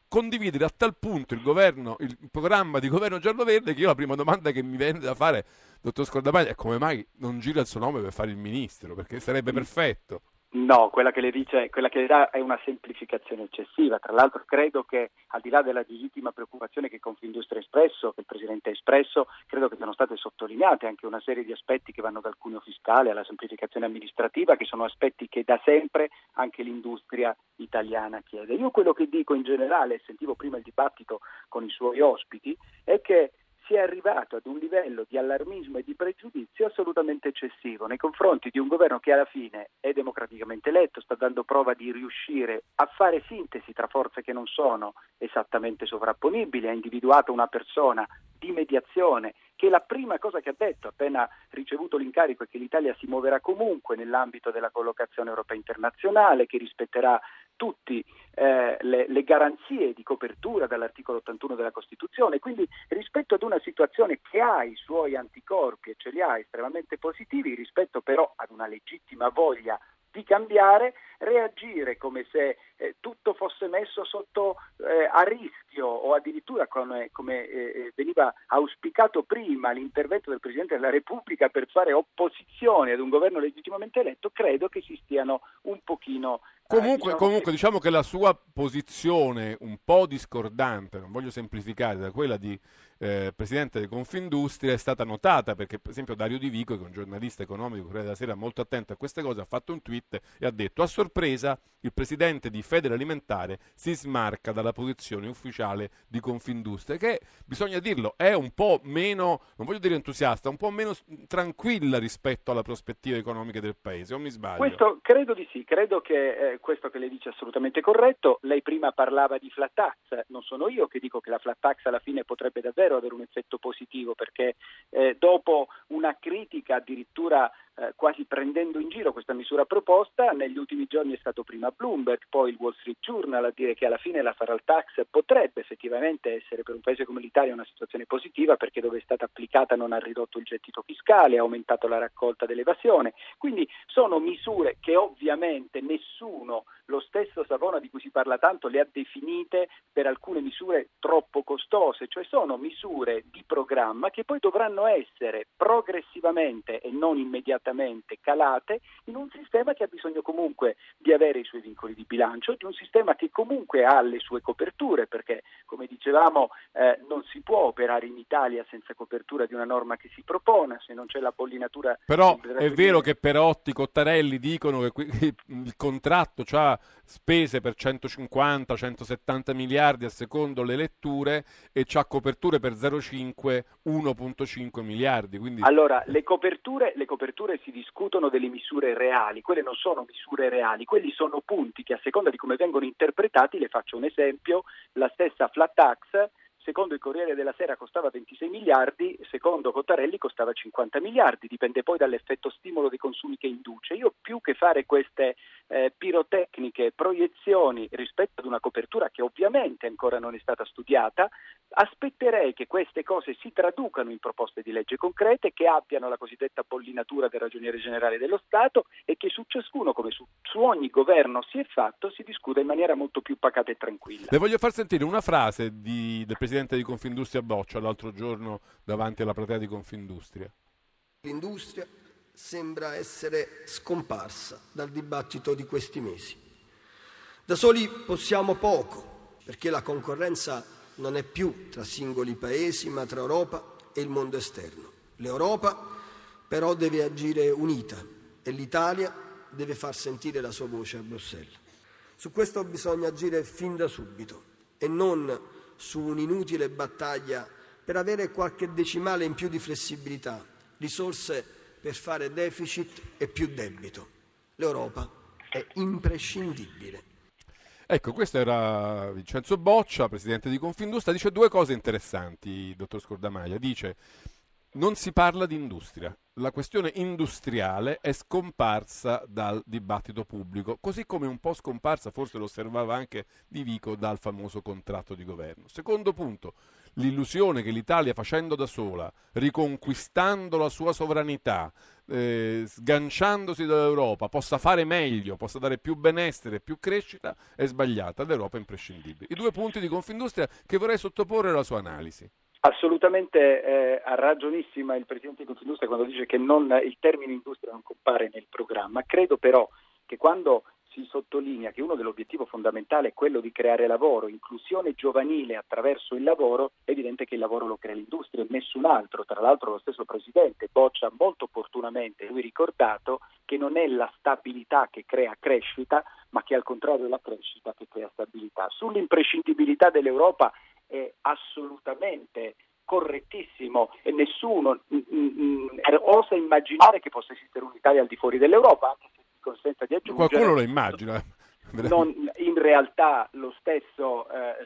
condividere a tal punto il, governo, il programma di governo giallo-verde che io la prima domanda che mi viene da fare, dottor Scordamaglia, è come mai non gira il suo nome per fare il ministro, perché sarebbe mm. perfetto. No, quella che le dice, quella che le dà è una semplificazione eccessiva. Tra l'altro credo che al di là della legittima preoccupazione che Confindustria ha espresso, che il Presidente ha espresso, credo che siano state sottolineate anche una serie di aspetti che vanno dal cuneo fiscale alla semplificazione amministrativa, che sono aspetti che da sempre anche l'industria italiana chiede. Io quello che dico in generale, sentivo prima il dibattito con i suoi ospiti, è che si è arrivato ad un livello di allarmismo e di pregiudizio assolutamente eccessivo nei confronti di un governo che alla fine è democraticamente eletto, sta dando prova di riuscire a fare sintesi tra forze che non sono esattamente sovrapponibili, ha individuato una persona di mediazione che la prima cosa che ha detto appena ricevuto l'incarico è che l'Italia si muoverà comunque nell'ambito della collocazione europea internazionale, che rispetterà tutte eh, le, le, garanzie di copertura dall'articolo 81 della Costituzione. Quindi rispetto ad una situazione che ha i suoi anticorpi e ce li ha estremamente positivi, rispetto però ad una legittima voglia di cambiare, reagire come se eh, tutto fosse messo sotto eh, a rischio o addirittura come, come eh, eh, veniva auspicato prima l'intervento del Presidente della Repubblica per fare opposizione ad un governo legittimamente eletto, credo che si stiano un pochino Comunque, diciamo, comunque che... diciamo che la sua posizione un po' discordante, non voglio semplificare, da quella di eh, presidente di Confindustria è stata notata perché per esempio Dario Di Vico, che è un giornalista economico Corriere della Sera molto attento a queste cose, ha fatto un tweet e ha detto a sorpresa il presidente di Federalimentare si smarca dalla posizione ufficiale di Confindustria, che bisogna dirlo è un po' meno, non voglio dire entusiasta, un po' meno tranquilla rispetto alla prospettiva economica del paese, o mi sbaglio? Questo credo di sì, credo che eh, questo che lei dice è assolutamente corretto. Lei prima parlava di flat tax, non sono io che dico che la flat tax alla fine potrebbe davvero avere un effetto positivo perché eh, dopo una critica addirittura eh, quasi prendendo in giro questa misura proposta. Negli ultimi giorni è stato prima Bloomberg, poi il Wall Street Journal a dire che alla fine la Faral Tax potrebbe effettivamente essere per un paese come l'Italia una situazione positiva perché dove è stata applicata non ha ridotto il gettito fiscale, ha aumentato la raccolta dell'evasione. Quindi sono misure che ovviamente nessuno, lo stesso Savona di cui si parla tanto, le ha definite per alcune misure troppo costose, cioè sono misure di programma che poi dovranno essere progressivamente e non immediatamente immediatamente calate in un sistema che ha bisogno comunque di avere i suoi vincoli di bilancio, di un sistema che comunque ha le sue coperture, perché come dicevamo eh, non si può operare in Italia senza copertura di una norma che si propone, se non c'è la pollinatura. Però è vero che Perotti, Cottarelli dicono che il contratto ha spese per 150-170 miliardi a secondo le letture e ha coperture per 0,5 1,5 miliardi. Quindi... Allora, le coperture, le coperture si discutono delle misure reali, quelle non sono misure reali, quelli sono punti che a seconda di come vengono interpretati, le faccio un esempio, la stessa flat tax secondo il Corriere della Sera costava 26 miliardi, secondo Cottarelli costava 50 miliardi, dipende poi dall'effetto stimolo dei consumi che induce. Io più che fare queste eh, pirotecniche, proiezioni rispetto ad una copertura che ovviamente ancora non è stata studiata, aspetterei che queste cose si traducano in proposte di legge concrete, che abbiano la cosiddetta pollinatura del ragioniere generale dello Stato e che su ciascuno, come su, su ogni governo si è fatto, si discuta in maniera molto più pacata e tranquilla. Le voglio far sentire una frase di, del Presidente presidente di Confindustria Boccia l'altro giorno davanti alla platea di Confindustria. L'industria sembra essere scomparsa dal dibattito di questi mesi. Da soli possiamo poco, perché la concorrenza non è più tra singoli paesi, ma tra Europa e il mondo esterno. L'Europa però deve agire unita e l'Italia deve far sentire la sua voce a Bruxelles. Su questo bisogna agire fin da subito e non su un'inutile battaglia per avere qualche decimale in più di flessibilità, risorse per fare deficit e più debito. L'Europa è imprescindibile. Ecco, questo era Vincenzo Boccia, presidente di Confindustria, dice due cose interessanti, dottor Scordamaglia. Dice, non si parla di industria, la questione industriale è scomparsa dal dibattito pubblico, così come un po' scomparsa, forse lo osservava anche Di Vico, dal famoso contratto di governo. Secondo punto, l'illusione che l'Italia facendo da sola, riconquistando la sua sovranità, eh, sganciandosi dall'Europa, possa fare meglio, possa dare più benessere, più crescita, è sbagliata. L'Europa è imprescindibile. I due punti di Confindustria che vorrei sottoporre alla sua analisi. Assolutamente eh, ha ragionissima il Presidente di Confindustria quando dice che non, il termine industria non compare nel programma. Credo però che quando si sottolinea che uno dell'obiettivo fondamentale è quello di creare lavoro, inclusione giovanile attraverso il lavoro, è evidente che il lavoro lo crea l'industria e nessun altro. Tra l'altro lo stesso Presidente Boccia molto opportunamente lui ricordato che non è la stabilità che crea crescita, ma che al contrario è la crescita che crea stabilità. Sull'imprescindibilità dell'Europa è assolutamente correttissimo e nessuno mh, mh, osa immaginare che possa esistere un'Italia al di fuori dell'Europa, anche se si consenta di aggiungere. Qualcuno lo immagina. Non, in realtà lo stesso eh,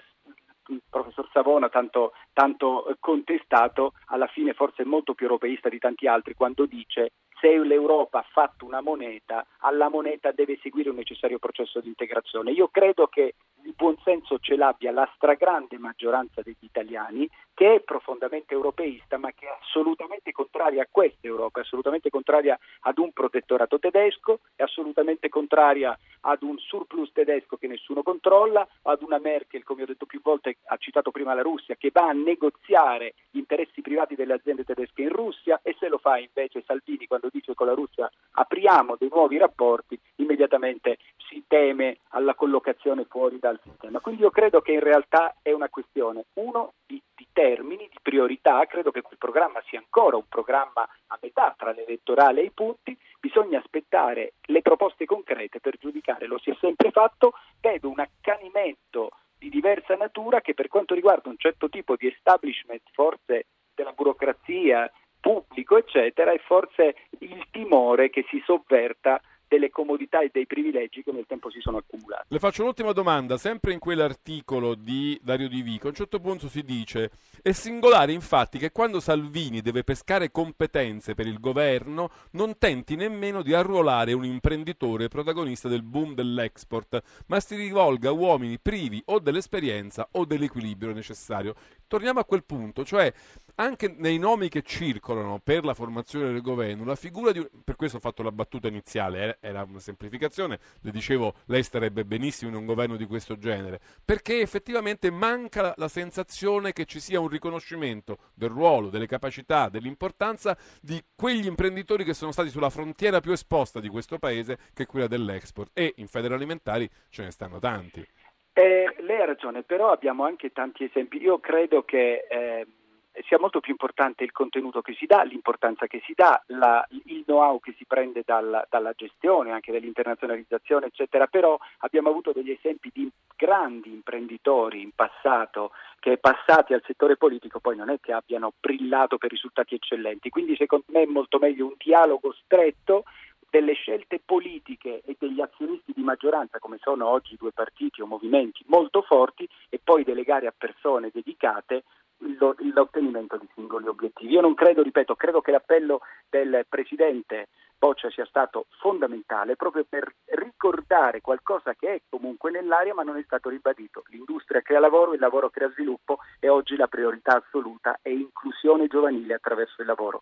il professor Savona, tanto, tanto contestato, alla fine forse è molto più europeista di tanti altri quando dice se l'Europa ha fatto una moneta, alla moneta deve seguire un necessario processo di integrazione. Io credo che il buonsenso ce l'abbia la stragrande maggioranza degli italiani, che è profondamente europeista, ma che è assolutamente contraria a questa Europa, è assolutamente contraria ad un protettorato tedesco, è assolutamente contraria ad un surplus tedesco che nessuno controlla, ad una Merkel, come ho detto più volte, ha citato prima la Russia, che va a negoziare gli interessi privati delle aziende tedesche in Russia e se lo fa invece Salvini quando dice con la Russia apriamo dei nuovi rapporti, immediatamente si teme alla collocazione fuori dal sistema. Quindi io credo che in realtà è una questione, uno, di, di termini, di priorità, credo che quel programma sia ancora un programma a metà tra l'elettorale e i punti, bisogna aspettare le proposte concrete per giudicare, lo si è sempre fatto, vedo un accanimento di diversa natura che per quanto riguarda un certo tipo di establishment, forse della burocrazia, pubblico, eccetera, e forse il timore che si sovverta delle comodità e dei privilegi che nel tempo si sono accumulati. Le faccio un'ultima domanda, sempre in quell'articolo di Dario Di Vico, a un certo punto si dice è singolare infatti che quando Salvini deve pescare competenze per il governo non tenti nemmeno di arruolare un imprenditore protagonista del boom dell'export, ma si rivolga a uomini privi o dell'esperienza o dell'equilibrio necessario. Torniamo a quel punto, cioè anche nei nomi che circolano per la formazione del governo, la figura di per questo ho fatto la battuta iniziale, era una semplificazione, le dicevo lei starebbe benissimo in un governo di questo genere, perché effettivamente manca la sensazione che ci sia un riconoscimento del ruolo, delle capacità, dell'importanza di quegli imprenditori che sono stati sulla frontiera più esposta di questo paese, che è quella dell'export, e in Federalimentari ce ne stanno tanti. Eh, lei ha ragione, però abbiamo anche tanti esempi. Io credo che eh, sia molto più importante il contenuto che si dà, l'importanza che si dà, la, il know-how che si prende dal, dalla gestione, anche dall'internazionalizzazione, eccetera. Però abbiamo avuto degli esempi di grandi imprenditori in passato che passati al settore politico poi non è che abbiano brillato per risultati eccellenti. Quindi secondo me è molto meglio un dialogo stretto delle scelte politiche e degli azionisti di maggioranza, come sono oggi due partiti o movimenti molto forti, e poi delegare a persone dedicate l'ottenimento di singoli obiettivi. Io non credo, ripeto, credo che l'appello del Presidente Boccia sia stato fondamentale proprio per ricordare qualcosa che è comunque nell'aria ma non è stato ribadito. L'industria crea lavoro, il lavoro crea sviluppo e oggi la priorità assoluta è inclusione giovanile attraverso il lavoro.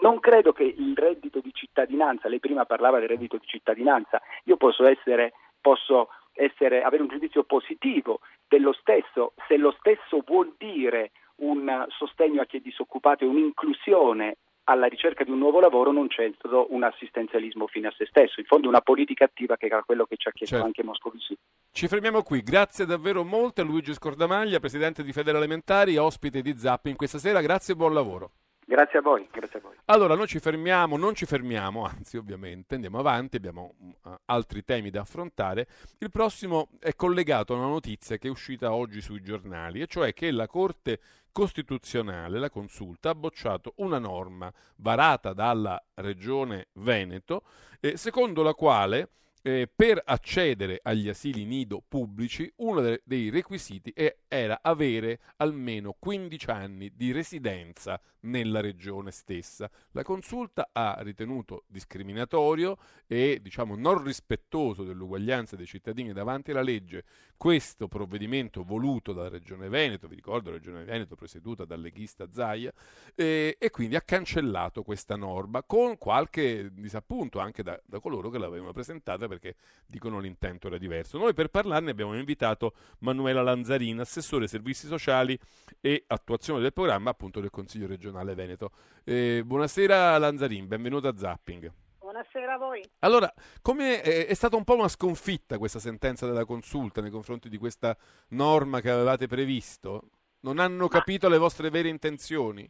Non credo che il reddito di cittadinanza, lei prima parlava del reddito di cittadinanza, io posso essere, posso essere, avere un giudizio positivo dello stesso, se lo stesso vuol dire un sostegno a chi è disoccupato e un'inclusione alla ricerca di un nuovo lavoro non c'è un assistenzialismo fine a se stesso, in fondo una politica attiva che era quello che ci ha chiesto certo. anche Moscovici. Ci fermiamo qui, grazie davvero molto a Luigi Scordamaglia, presidente di Federalimentari, ospite di Zapping questa sera, grazie e buon lavoro. Grazie a voi, grazie a voi. Allora, noi ci fermiamo, non ci fermiamo, anzi ovviamente andiamo avanti, abbiamo uh, altri temi da affrontare. Il prossimo è collegato a una notizia che è uscita oggi sui giornali, e cioè che la Corte Costituzionale, la Consulta, ha bocciato una norma varata dalla Regione Veneto, eh, secondo la quale eh, per accedere agli asili nido pubblici uno de- dei requisiti era avere almeno 15 anni di residenza nella regione stessa. La consulta ha ritenuto discriminatorio e diciamo non rispettoso dell'uguaglianza dei cittadini davanti alla legge questo provvedimento voluto dalla Regione Veneto, vi ricordo la Regione Veneto presieduta dal leghista Zaia, eh, e quindi ha cancellato questa norma con qualche disappunto anche da, da coloro che l'avevano presentata perché dicono l'intento era diverso. Noi per parlarne abbiamo invitato Manuela Lanzarina, assessore servizi sociali e attuazione del programma appunto del Consiglio regionale Veneto. Eh, buonasera Lanzarin, benvenuto a Zapping. Buonasera a voi. Allora, come è, è, stata un po' una sconfitta questa sentenza della consulta nei confronti di questa norma che avevate previsto? Non hanno Ma... capito le vostre vere intenzioni?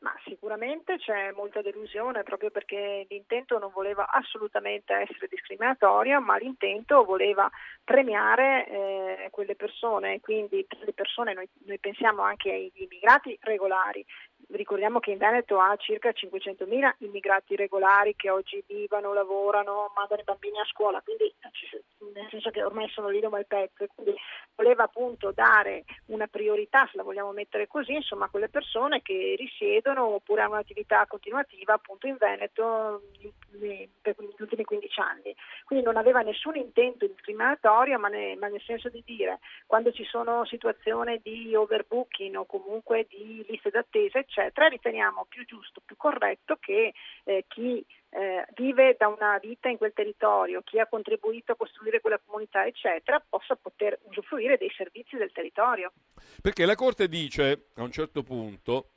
Ma sicuramente c'è molta delusione proprio perché l'intento non voleva assolutamente essere discriminatorio, ma l'intento voleva premiare eh, quelle persone, quindi le persone noi, noi pensiamo anche agli immigrati regolari, Ricordiamo che in Veneto ha circa 500.000 immigrati regolari che oggi vivono, lavorano, mandano i bambini a scuola, quindi eh, nel senso che ormai sono lì da un pezzo, quindi voleva appunto dare una priorità, se la vogliamo mettere così, insomma a quelle persone che risiedono oppure hanno un'attività continuativa appunto in Veneto per gli ultimi 15 anni. Quindi non aveva nessun intento discriminatorio, ma, ne, ma nel senso di dire quando ci sono situazioni di overbooking o comunque di liste d'attesa, eccetera, riteniamo più giusto, più corretto che eh, chi eh, vive da una vita in quel territorio, chi ha contribuito a costruire quella comunità, eccetera, possa poter usufruire dei servizi del territorio. Perché la Corte dice a un certo punto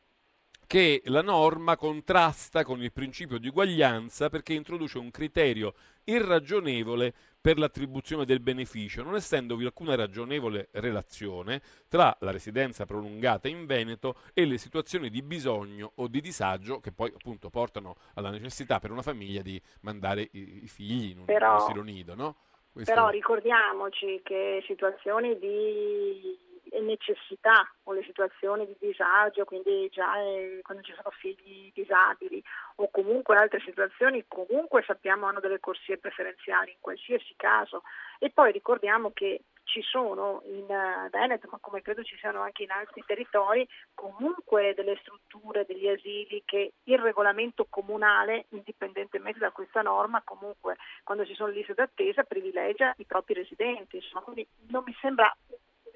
che la norma contrasta con il principio di uguaglianza perché introduce un criterio irragionevole per l'attribuzione del beneficio, non essendovi alcuna ragionevole relazione tra la residenza prolungata in Veneto e le situazioni di bisogno o di disagio che poi appunto portano alla necessità per una famiglia di mandare i, i figli in un però, asilo nido, no? Questo... Però ricordiamoci che situazioni di necessità o le situazioni di disagio, quindi già eh, quando ci sono figli disabili o comunque altre situazioni, comunque sappiamo hanno delle corsie preferenziali in qualsiasi caso. E poi ricordiamo che ci sono in uh, Veneto, ma come credo ci siano anche in altri territori, comunque delle strutture, degli asili che il regolamento comunale, indipendentemente da questa norma, comunque quando ci sono liste d'attesa privilegia i propri residenti. Insomma, quindi non mi sembra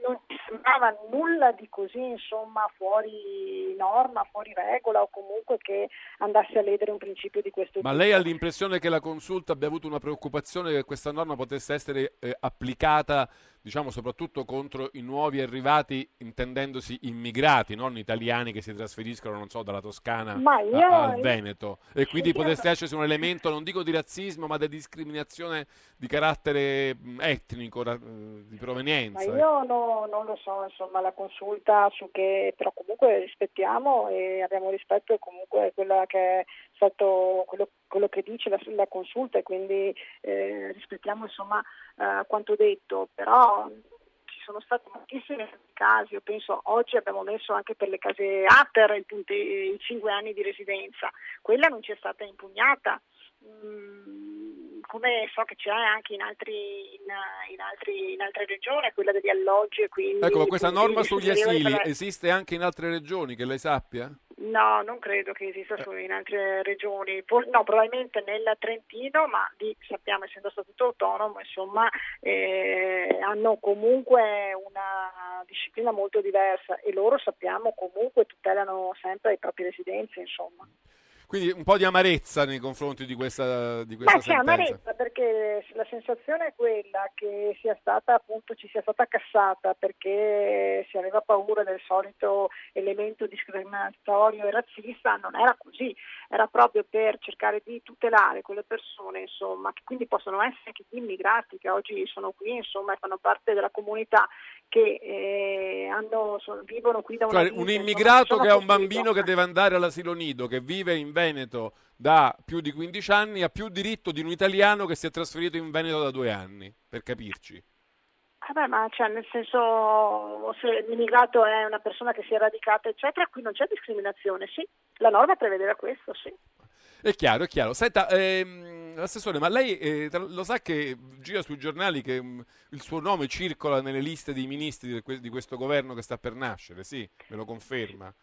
non ci sembrava nulla di così, insomma, fuori norma, fuori regola o comunque che andasse a ledere un principio di questo Ma tipo. lei ha l'impressione che la consulta abbia avuto una preoccupazione che questa norma potesse essere eh, applicata diciamo soprattutto contro i nuovi arrivati, intendendosi immigrati, non italiani che si trasferiscono, non so, dalla Toscana a, al Veneto. E quindi io, potesse esserci un elemento, non dico di razzismo, ma di discriminazione di carattere etnico, di provenienza. Ma io no, non lo so, insomma, la consulta su che, però comunque rispettiamo e abbiamo rispetto comunque quella che è stato quello, quello che dice la, la, consulta e quindi eh, rispettiamo insomma eh, quanto detto, però ci sono stati moltissimi casi, io penso oggi abbiamo messo anche per le case ATER i 5 anni di residenza, quella non ci è stata impugnata. Mm, come so che c'è anche in, altri, in, in, altri, in altre regioni, quella degli alloggi. E quindi, ecco, questa norma sugli asili esiste anche in altre regioni, che lei sappia? No, non credo che esista solo in altre regioni, no, probabilmente nel Trentino, ma lì sappiamo, essendo statuto autonomo, insomma, eh, hanno comunque una disciplina molto diversa e loro sappiamo comunque tutelano sempre i propri residenti, insomma. Quindi un po' di amarezza nei confronti di questa, di questa Ma c'è amarezza perché la sensazione è quella che sia stata appunto ci sia stata cassata perché si aveva paura del solito elemento discriminatorio e razzista, non era così, era proprio per cercare di tutelare quelle persone, insomma, che quindi possono essere anche gli immigrati che oggi sono qui, insomma, e fanno parte della comunità che eh, hanno, sono, vivono qui da una Cioè, vita, un insomma, immigrato sono che ha un bambino che deve andare all'asilo nido, che vive in Veneto da più di 15 anni, ha più diritto di un italiano che si è trasferito in Veneto da due anni, per capirci. Vabbè, ma cioè, nel senso, se l'immigrato è una persona che si è radicata, eccetera, qui non c'è discriminazione, sì. La norma prevedeva questo, sì. È chiaro, è chiaro. Senta, ehm, assessore, ma lei eh, lo sa che gira sui giornali che mm, il suo nome circola nelle liste dei ministri di, que- di questo governo che sta per nascere? Sì, me lo conferma.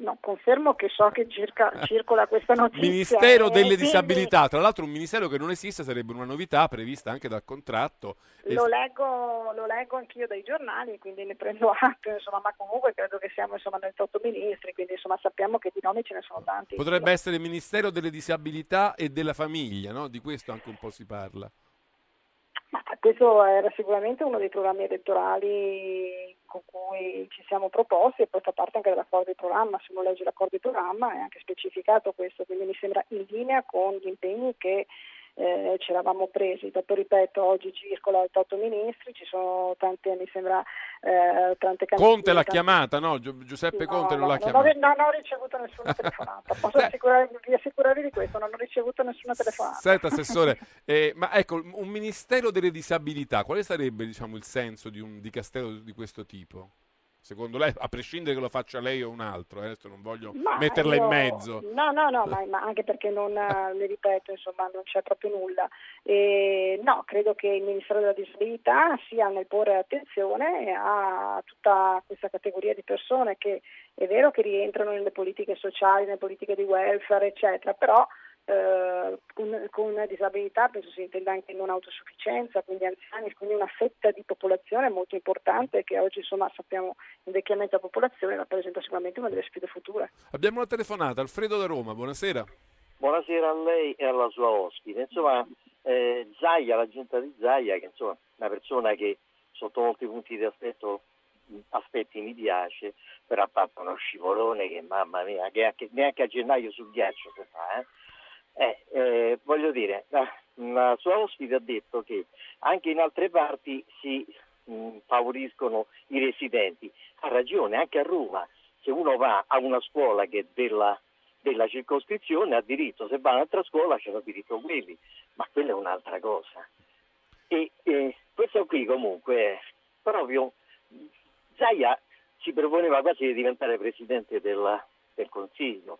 No, confermo che so che circa- circola questa notizia. Ministero e delle quindi disabilità, tra l'altro un ministero che non esiste, sarebbe una novità prevista anche dal contratto. Lo leggo, lo leggo anch'io dai giornali, quindi ne prendo atto, insomma, ma comunque credo che siamo insomma, 28 ministri, quindi insomma, sappiamo che di nomi ce ne sono tanti. Potrebbe essere Ministero delle disabilità e della famiglia, no? Di questo anche un po' si parla. Ma questo era sicuramente uno dei programmi elettorali con cui ci siamo proposti e poi fa parte anche dell'accordo di programma, se uno legge l'accordo di programma è anche specificato questo, quindi mi sembra in linea con gli impegni che eh, ci eravamo presi. Dopo ripeto, oggi circola 28 ministri, ci sono tante, mi sembra, eh, tante candidature. Conte l'ha chiamata, no? Giuseppe No, Conte non no, l'ha non chiamata. non ho ricevuto nessuna telefonata. Posso assicurarvi, vi assicurarvi di questo, non ho ricevuto nessuna telefonata. Senta, Assessore, eh, ma ecco, un Ministero delle disabilità, quale sarebbe diciamo, il senso di un dicastero di questo tipo? Secondo lei, a prescindere che lo faccia lei o un altro, eh, adesso non voglio Ma metterla io- in mezzo. No, no, no, ma, ma anche perché non, le ripeto, insomma, non c'è proprio nulla. E, no, credo che il Ministero della Disabilità sia nel porre attenzione a tutta questa categoria di persone che è vero che rientrano nelle politiche sociali, nelle politiche di welfare, eccetera, però eh, con, con disabilità penso si intenda anche non autosufficienza, quindi anziani, quindi una fetta di popolazione molto importante che oggi insomma sappiamo invecchiamento della popolazione rappresenta sicuramente una delle sfide future. Abbiamo una telefonata, Alfredo da Roma, buonasera. Buonasera a lei e alla sua ospite. Insomma, eh, Zaia, la giunta di Zaia, che insomma è una persona che sotto molti punti di aspetto, aspetti mi piace, però ha fatto uno scivolone che mamma mia, che anche- neanche a gennaio sul ghiaccio si fa. Eh? Eh, eh, voglio dire, la, sua ospite ha detto che anche in altre parti si mh, favoriscono i residenti. Ha ragione, anche a Roma, se uno va a una scuola che è della, della circoscrizione ha diritto, se va a un'altra scuola c'è diritto quelli, ma quella è un'altra cosa. E eh, questo qui comunque proprio Zaia si proponeva quasi di diventare presidente della- del Consiglio.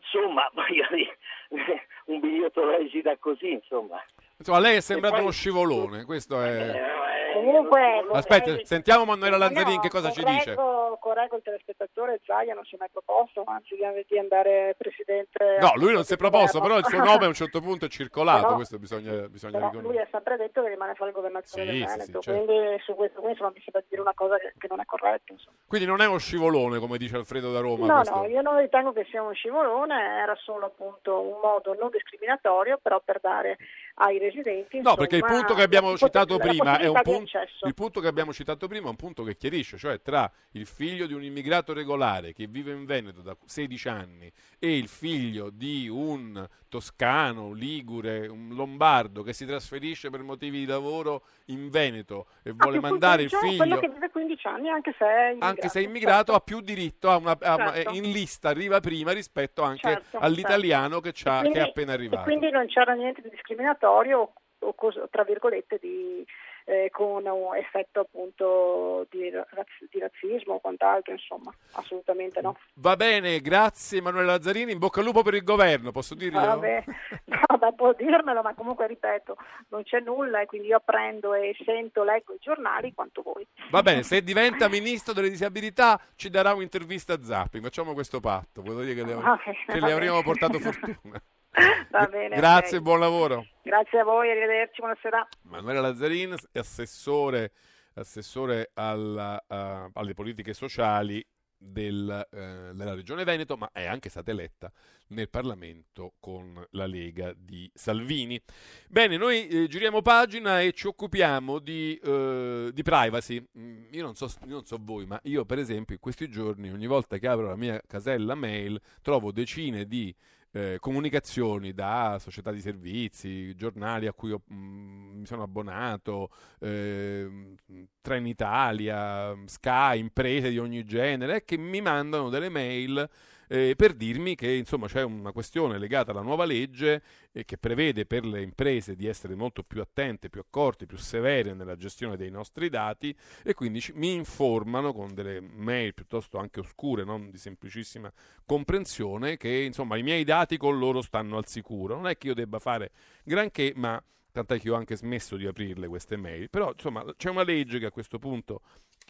Insomma, voglio dire, un biglietto da visita così, insomma. Insomma, lei è sembrato poi- uno scivolone, questo è... Comunque, Aspetta, vorrei- sentiamo Manuela No, Lanzarin che cosa ci dice. Correggo il telespettatore, Zaia non si è mai proposto, anzi di, andare presidente. No, lui non si è proposto, però il suo nome a un certo punto è circolato, Però- questo bisogna, bisogna riconoscere. lui ha sempre detto che rimane a fare il governatore Sì, del sì, Veneto, sì, certo. quindi su questo qui insomma, mi sembra di dire una cosa che, che non è corretta. insomma. Quindi non è uno scivolone, come dice Alfredo da Roma. No, questo. no, io non ritengo che sia un scivolone, era solo appunto un modo non discriminatorio, però per dare ai residenti. No, perché il insomma, punto che abbiamo citato prima è un punto, il punto che abbiamo citato prima è un punto che chiarisce, cioè tra il figlio di un immigrato regolare che vive in Veneto da 16 anni e il figlio di un toscano, ligure, un lombardo che si trasferisce per motivi di lavoro in Veneto e vuole mandare il puntuale, quello figlio che vive 15 anni, anche se è immigrato. anche se è immigrato ha più diritto a una, a Certo. in lista arriva prima rispetto anche Certo, all'italiano che, c'ha- quindi- che è appena E arrivato. quindi non c'era niente di discriminatorio o, o tra virgolette di, eh, con un effetto appunto di, raz- di razzismo o quant'altro, insomma, assolutamente no. Va bene, grazie Emanuele Lazzarini, in bocca al lupo per il governo, posso dirlo? Vabbè, no, può dirmelo, ma comunque ripeto, non c'è nulla e quindi io prendo e sento, leggo i giornali quanto voi. Va bene, se diventa ministro delle disabilità ci darà un'intervista a Zapping, facciamo questo patto, vuol dire che le, Va bene, che le avremo portato fortuna. Va bene, Grazie, ok. buon lavoro. Grazie a voi, arrivederci, buonasera. Manuela Lazzarin, assessore, assessore alla- a- alle politiche sociali del, eh, della Regione Veneto, ma è anche stata eletta nel Parlamento con la Lega di Salvini. Bene, noi eh, giriamo pagina e ci occupiamo di, eh, di privacy. Mm, io non, so, io non so voi, ma io per esempio in questi giorni, ogni volta che apro la mia casella mail, trovo decine di eh, comunicazioni da società di servizi, giornali a cui ho, mh, mm, mi sono abbonato, eh, Trenitalia, Sky, imprese di ogni genere, che mi mandano delle mail eh, per dirmi che insomma c'è una questione legata alla nuova legge eh, che prevede per le imprese di essere molto più attente, più accorte, più severe nella gestione dei nostri dati e quindi ci, mi informano con delle mail piuttosto anche oscure, non di semplicissima comprensione, che insomma i miei dati con loro stanno al sicuro. Non è che io debba fare granché, ma tant'è che io ho anche smesso di aprirle queste mail, però insomma c'è una legge che a questo punto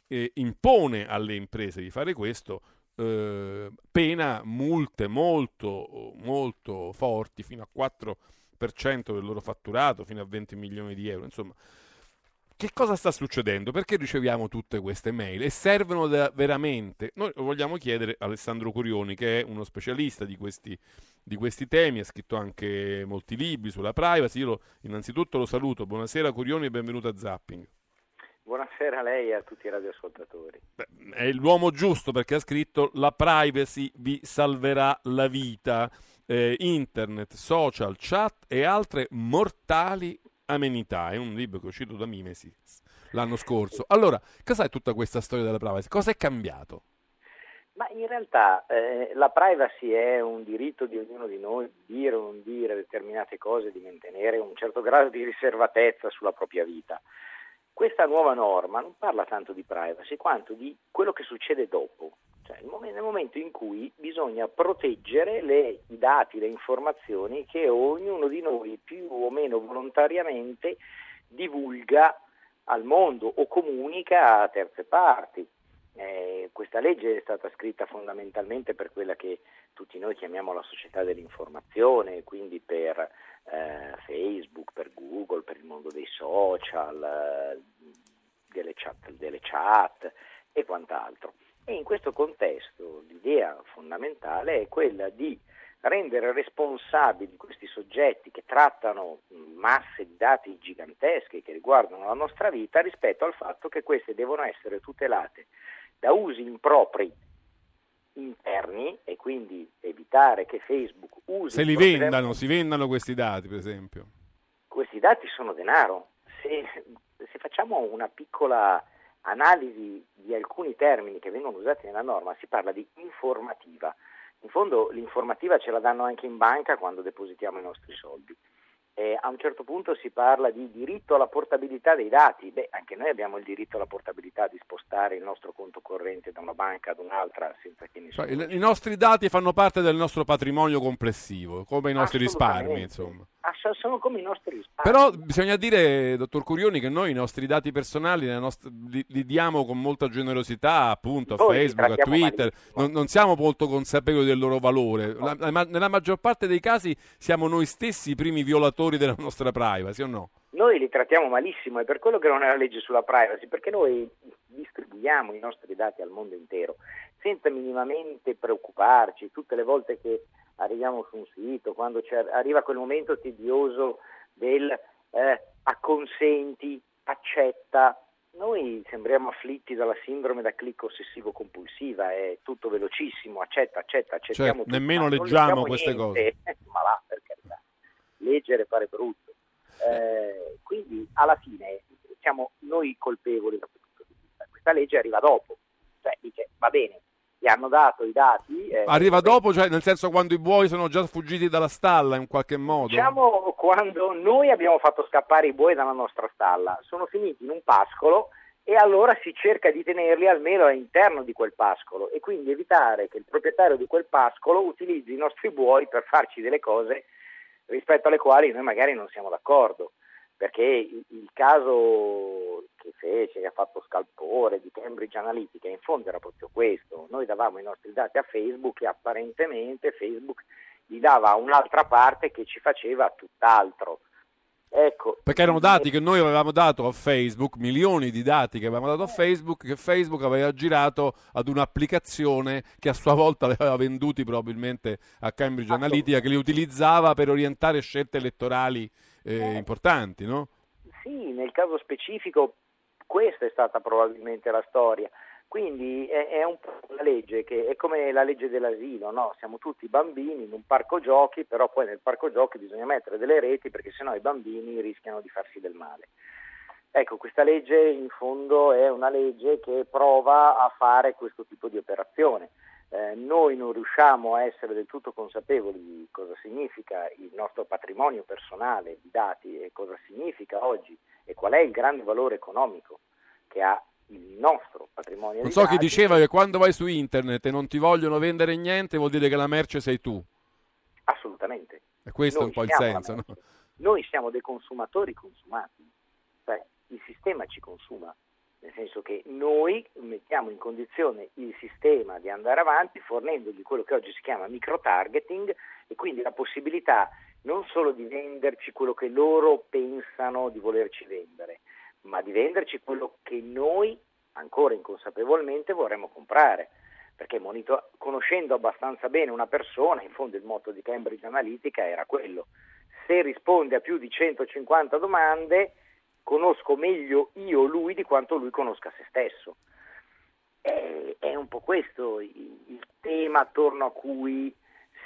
eh, impone alle imprese di fare questo, eh, pena multe molto, molto forti, fino a 4% del loro fatturato, fino a 20 milioni di euro. Insomma, che cosa sta succedendo? Perché riceviamo tutte queste mail e servono da, veramente? Noi vogliamo chiedere a Alessandro Curioni, che è uno specialista di questi, di questi temi, ha scritto anche molti libri sulla privacy. Io lo, innanzitutto lo saluto. Buonasera Curioni e benvenuto a Zapping. Buonasera a lei e a tutti i radioascoltatori. Beh, è l'uomo giusto perché ha scritto la privacy vi salverà la vita. Eh, internet, social, chat e altre mortali amenità. È un libro che è uscito da Mimesis l'anno scorso. Allora, cos'è tutta questa storia della privacy? Cosa è cambiato? Ma in realtà eh, la privacy è un diritto di ognuno di noi di dire o non dire determinate cose, di mantenere un certo grado di riservatezza sulla propria vita. Questa nuova norma non parla tanto di privacy quanto di quello che succede dopo, cioè nel momento in cui bisogna proteggere le, i dati, le informazioni che ognuno di noi più o meno volontariamente divulga al mondo o comunica a terze parti. Eh, questa legge è stata scritta fondamentalmente per quella che tutti noi chiamiamo la società dell'informazione, quindi per eh, Facebook, per Google, per il mondo dei social, eh, delle, chat, delle chat e quant'altro. E in questo contesto l'idea fondamentale è quella di rendere responsabili questi soggetti che trattano masse di dati gigantesche che riguardano la nostra vita rispetto al fatto che queste devono essere tutelate da usi impropri interni e quindi evitare che Facebook usi... Se li vendano, si vendano questi dati per esempio. Questi dati sono denaro. Se, se facciamo una piccola analisi di alcuni termini che vengono usati nella norma, si parla di informativa. In fondo l'informativa ce la danno anche in banca quando depositiamo i nostri soldi eh, a un certo punto si parla di diritto alla portabilità dei dati, beh anche noi abbiamo il diritto alla portabilità di spostare il nostro conto corrente da una banca ad un'altra senza che nessuno... Cioè, i, nostri dati fanno parte del nostro patrimonio complessivo, come i nostri risparmi insomma. sono come i nostri risparmi. Però bisogna dire, dottor Curioni, che noi i nostri dati personali nostre, li, li, diamo con molta generosità appunto a Facebook, a Twitter, non, non, siamo molto consapevoli del loro valore. La, la, nella maggior parte dei casi siamo noi stessi i primi violatori difensori della nostra privacy o no? Noi li trattiamo malissimo, è per quello che non è la legge sulla privacy, perché noi distribuiamo i nostri dati al mondo intero senza minimamente preoccuparci tutte le volte che arriviamo su un sito, quando arriva quel momento tedioso del eh, acconsenti, accetta, noi sembriamo afflitti dalla sindrome da click ossessivo compulsiva, è tutto velocissimo, accetta, accetta, accettiamo cioè, tutto. Nemmeno leggiamo queste niente. cose. Ma va, per carità leggere pare brutto. Eh, quindi alla fine siamo noi colpevoli da questo punto di vista. Questa legge arriva dopo, cioè dice va bene, gli hanno dato i dati. Eh, arriva dopo, cioè nel senso quando i buoi sono già fuggiti dalla stalla in qualche modo? Diciamo quando noi abbiamo fatto scappare i buoi dalla nostra stalla, sono finiti in un pascolo e allora si cerca di tenerli almeno all'interno di quel pascolo e quindi evitare che il proprietario di quel pascolo utilizzi i nostri buoi per farci delle cose rispetto alle quali noi magari non siamo d'accordo, perché il, il caso che fece, che ha fatto scalpore di Cambridge Analytica, in fondo era proprio questo, noi davamo i nostri dati a Facebook e apparentemente Facebook li dava un'altra parte che ci faceva tutt'altro. Ecco, Perché erano dati che noi avevamo dato a Facebook, milioni di dati che avevamo dato a Facebook, che Facebook aveva girato ad un'applicazione che a sua volta li aveva venduti probabilmente a Cambridge Analytica, che li utilizzava per orientare scelte elettorali eh, importanti, no? Sì, nel caso specifico questa è stata probabilmente la storia. Quindi è, è un po' una legge che è come la legge dell'asilo, no? Siamo tutti bambini in un parco giochi, però poi nel parco giochi bisogna mettere delle reti perché sennò i bambini rischiano di farsi del male. Ecco, questa legge in fondo è una legge che prova a fare questo tipo di operazione. Eh, noi non riusciamo a essere del tutto consapevoli di cosa significa il nostro patrimonio personale di dati e cosa significa oggi e qual è il grande valore economico che ha il nostro patrimonio Non so chi dati. diceva che quando vai su internet e non ti vogliono vendere niente vuol dire che la merce sei tu. Assolutamente. E questo è Noi un po' il senso, no? Noi siamo dei consumatori consumati, cioè il sistema ci consuma, nel senso che noi mettiamo in condizione il sistema di andare avanti fornendogli quello che oggi si chiama micro-targeting e quindi la possibilità non solo di venderci quello che loro pensano di volerci vendere, ma di venderci quello che noi ancora inconsapevolmente vorremmo comprare. Perché monitor- conoscendo abbastanza bene una persona, in fondo il motto di Cambridge Analytica era quello. Se risponde a più di 150 domande, conosco meglio io lui di quanto lui conosca se stesso. E- è un po' questo il tema attorno a cui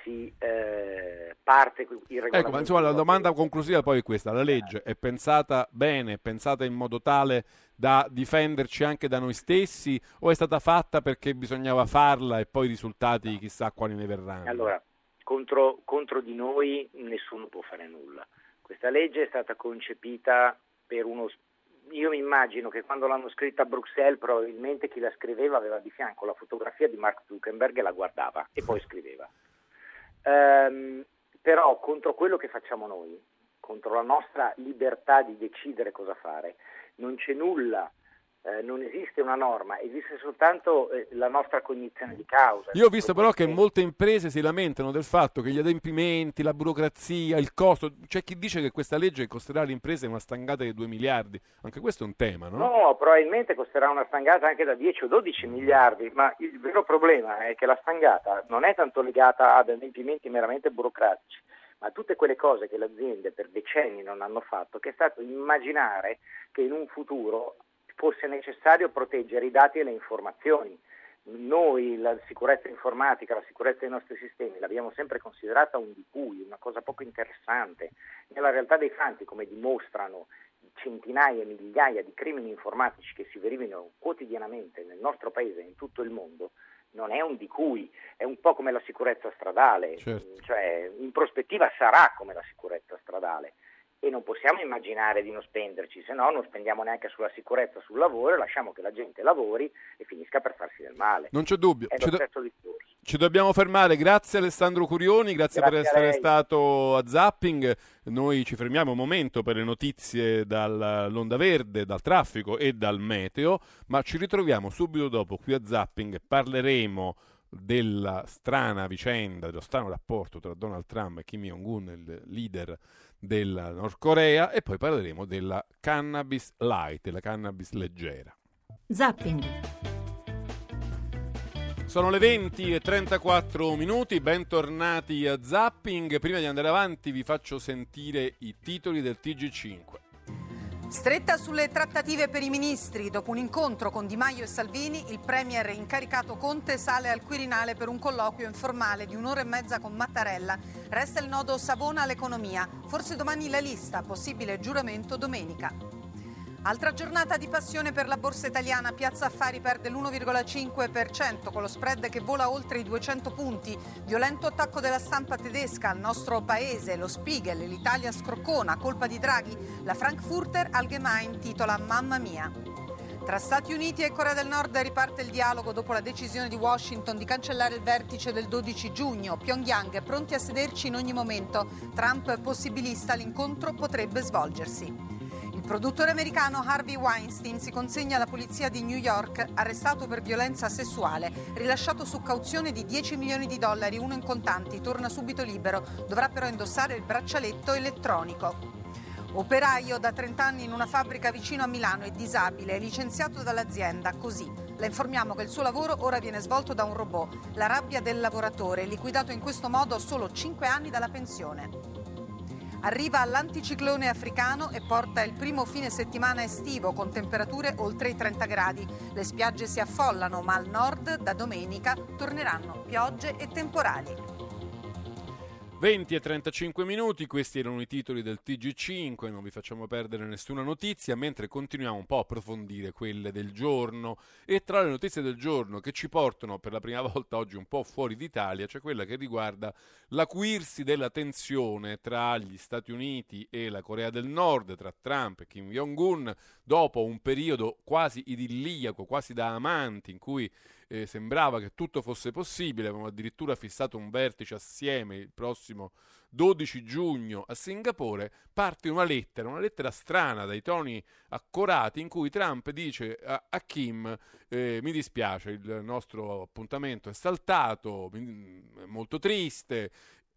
si eh, parte il regolamento. Ecco, ma insomma la domanda conclusiva poi è questa, la legge è pensata bene, è pensata in modo tale da difenderci anche da noi stessi o è stata fatta perché bisognava farla e poi i risultati chissà quali ne verranno? Allora, contro, contro di noi nessuno può fare nulla. Questa legge è stata concepita per uno... Io mi immagino che quando l'hanno scritta a Bruxelles probabilmente chi la scriveva aveva di fianco la fotografia di Mark Zuckerberg e la guardava e poi scriveva. Ehm, però contro quello che facciamo noi, contro la nostra libertà di decidere cosa fare, non c'è nulla, eh, non esiste una norma, esiste soltanto eh, la nostra cognizione di causa. Io ho visto però che molte imprese si lamentano del fatto che gli adempimenti, la burocrazia, il costo, c'è chi dice che questa legge costerà alle imprese una stangata di 2 miliardi, anche questo è un tema, no? No, probabilmente costerà una stangata anche da 10 o 12 miliardi, ma il vero problema è che la stangata non è tanto legata ad adempimenti meramente burocratici, ma a tutte quelle cose che le aziende per decenni non hanno fatto, che è stato immaginare che in un futuro fosse necessario proteggere i dati e le informazioni. Noi la sicurezza informatica, la sicurezza dei nostri sistemi l'abbiamo sempre considerata un di cui, una cosa poco interessante. Nella realtà dei fatti, come dimostrano centinaia e migliaia di crimini informatici che si verificano quotidianamente nel nostro paese e in tutto il mondo, non è un di cui, è un po' come la sicurezza stradale, Certo. cioè in prospettiva sarà come la sicurezza stradale e non possiamo immaginare di non spenderci, se no non spendiamo neanche sulla sicurezza sul lavoro e lasciamo che la gente lavori e finisca per farsi del male. Non c'è dubbio. È Ci do-. Ci dobbiamo fermare, grazie Alessandro Curioni, grazie, per Grazie a essere stato a Zapping. Noi ci fermiamo un momento per le notizie dall'onda verde, dal traffico e dal meteo, ma ci ritroviamo subito dopo qui a Zapping. Parleremo della strana vicenda, dello strano rapporto tra Donald Trump e Kim Jong-un, il leader della Nord Corea, e poi parleremo della cannabis light, della cannabis leggera. Zapping. Sono le 20 e 34 minuti, bentornati a Zapping. Prima di andare avanti vi faccio sentire i titoli del TG5. Stretta sulle trattative per i ministri. Dopo un incontro con Di Maio e Salvini, il premier incaricato Conte sale al Quirinale per un colloquio informale di un'ora e mezza con Mattarella. Resta il nodo Savona all'economia. Forse domani la lista, possibile giuramento domenica. Altra giornata di passione per la borsa italiana. Piazza Affari perde l'1,5% con lo spread che vola oltre i 200 punti. Violento attacco della stampa tedesca al nostro paese. Lo Spiegel, l'Italia scroccona, colpa di Draghi. La Frankfurter Allgemein titola Mamma mia. Tra Stati Uniti e Corea del Nord riparte il dialogo dopo la decisione di Washington di cancellare il vertice del 12 giugno. Pyongyang pronti a sederci in ogni momento. Trump possibilista, l'incontro potrebbe svolgersi. Produttore americano Harvey Weinstein si consegna alla polizia di New York, arrestato per violenza sessuale, rilasciato su cauzione di 10 milioni di dollari, uno in contanti, torna subito libero, dovrà però indossare il braccialetto elettronico. Operaio da 30 anni in una fabbrica vicino a Milano, è disabile, è licenziato dall'azienda, così. La informiamo che il suo lavoro ora viene svolto da un robot. La rabbia del lavoratore, liquidato in questo modo solo 5 anni dalla pensione. Arriva l'anticiclone africano e porta il primo fine settimana estivo con temperature oltre i 30 gradi. Le spiagge si affollano, ma al nord da domenica torneranno piogge e temporali. 20 e 35 minuti, questi erano i titoli del TG5, non vi facciamo perdere nessuna notizia, mentre continuiamo un po' a approfondire quelle del giorno. E tra le notizie del giorno che ci portano per la prima volta oggi un po' fuori d'Italia c'è quella che riguarda l'acuirsi della tensione tra gli Stati Uniti e la Corea del Nord, tra Trump e Kim Jong-un, dopo un periodo quasi idilliaco, quasi da amanti, in cui eh, sembrava che tutto fosse possibile, avevamo addirittura fissato un vertice assieme il prossimo 12 giugno a Singapore, parte una lettera, una lettera strana dai toni accorati in cui Trump dice a, a Kim eh, mi dispiace, il nostro appuntamento è saltato, è molto triste,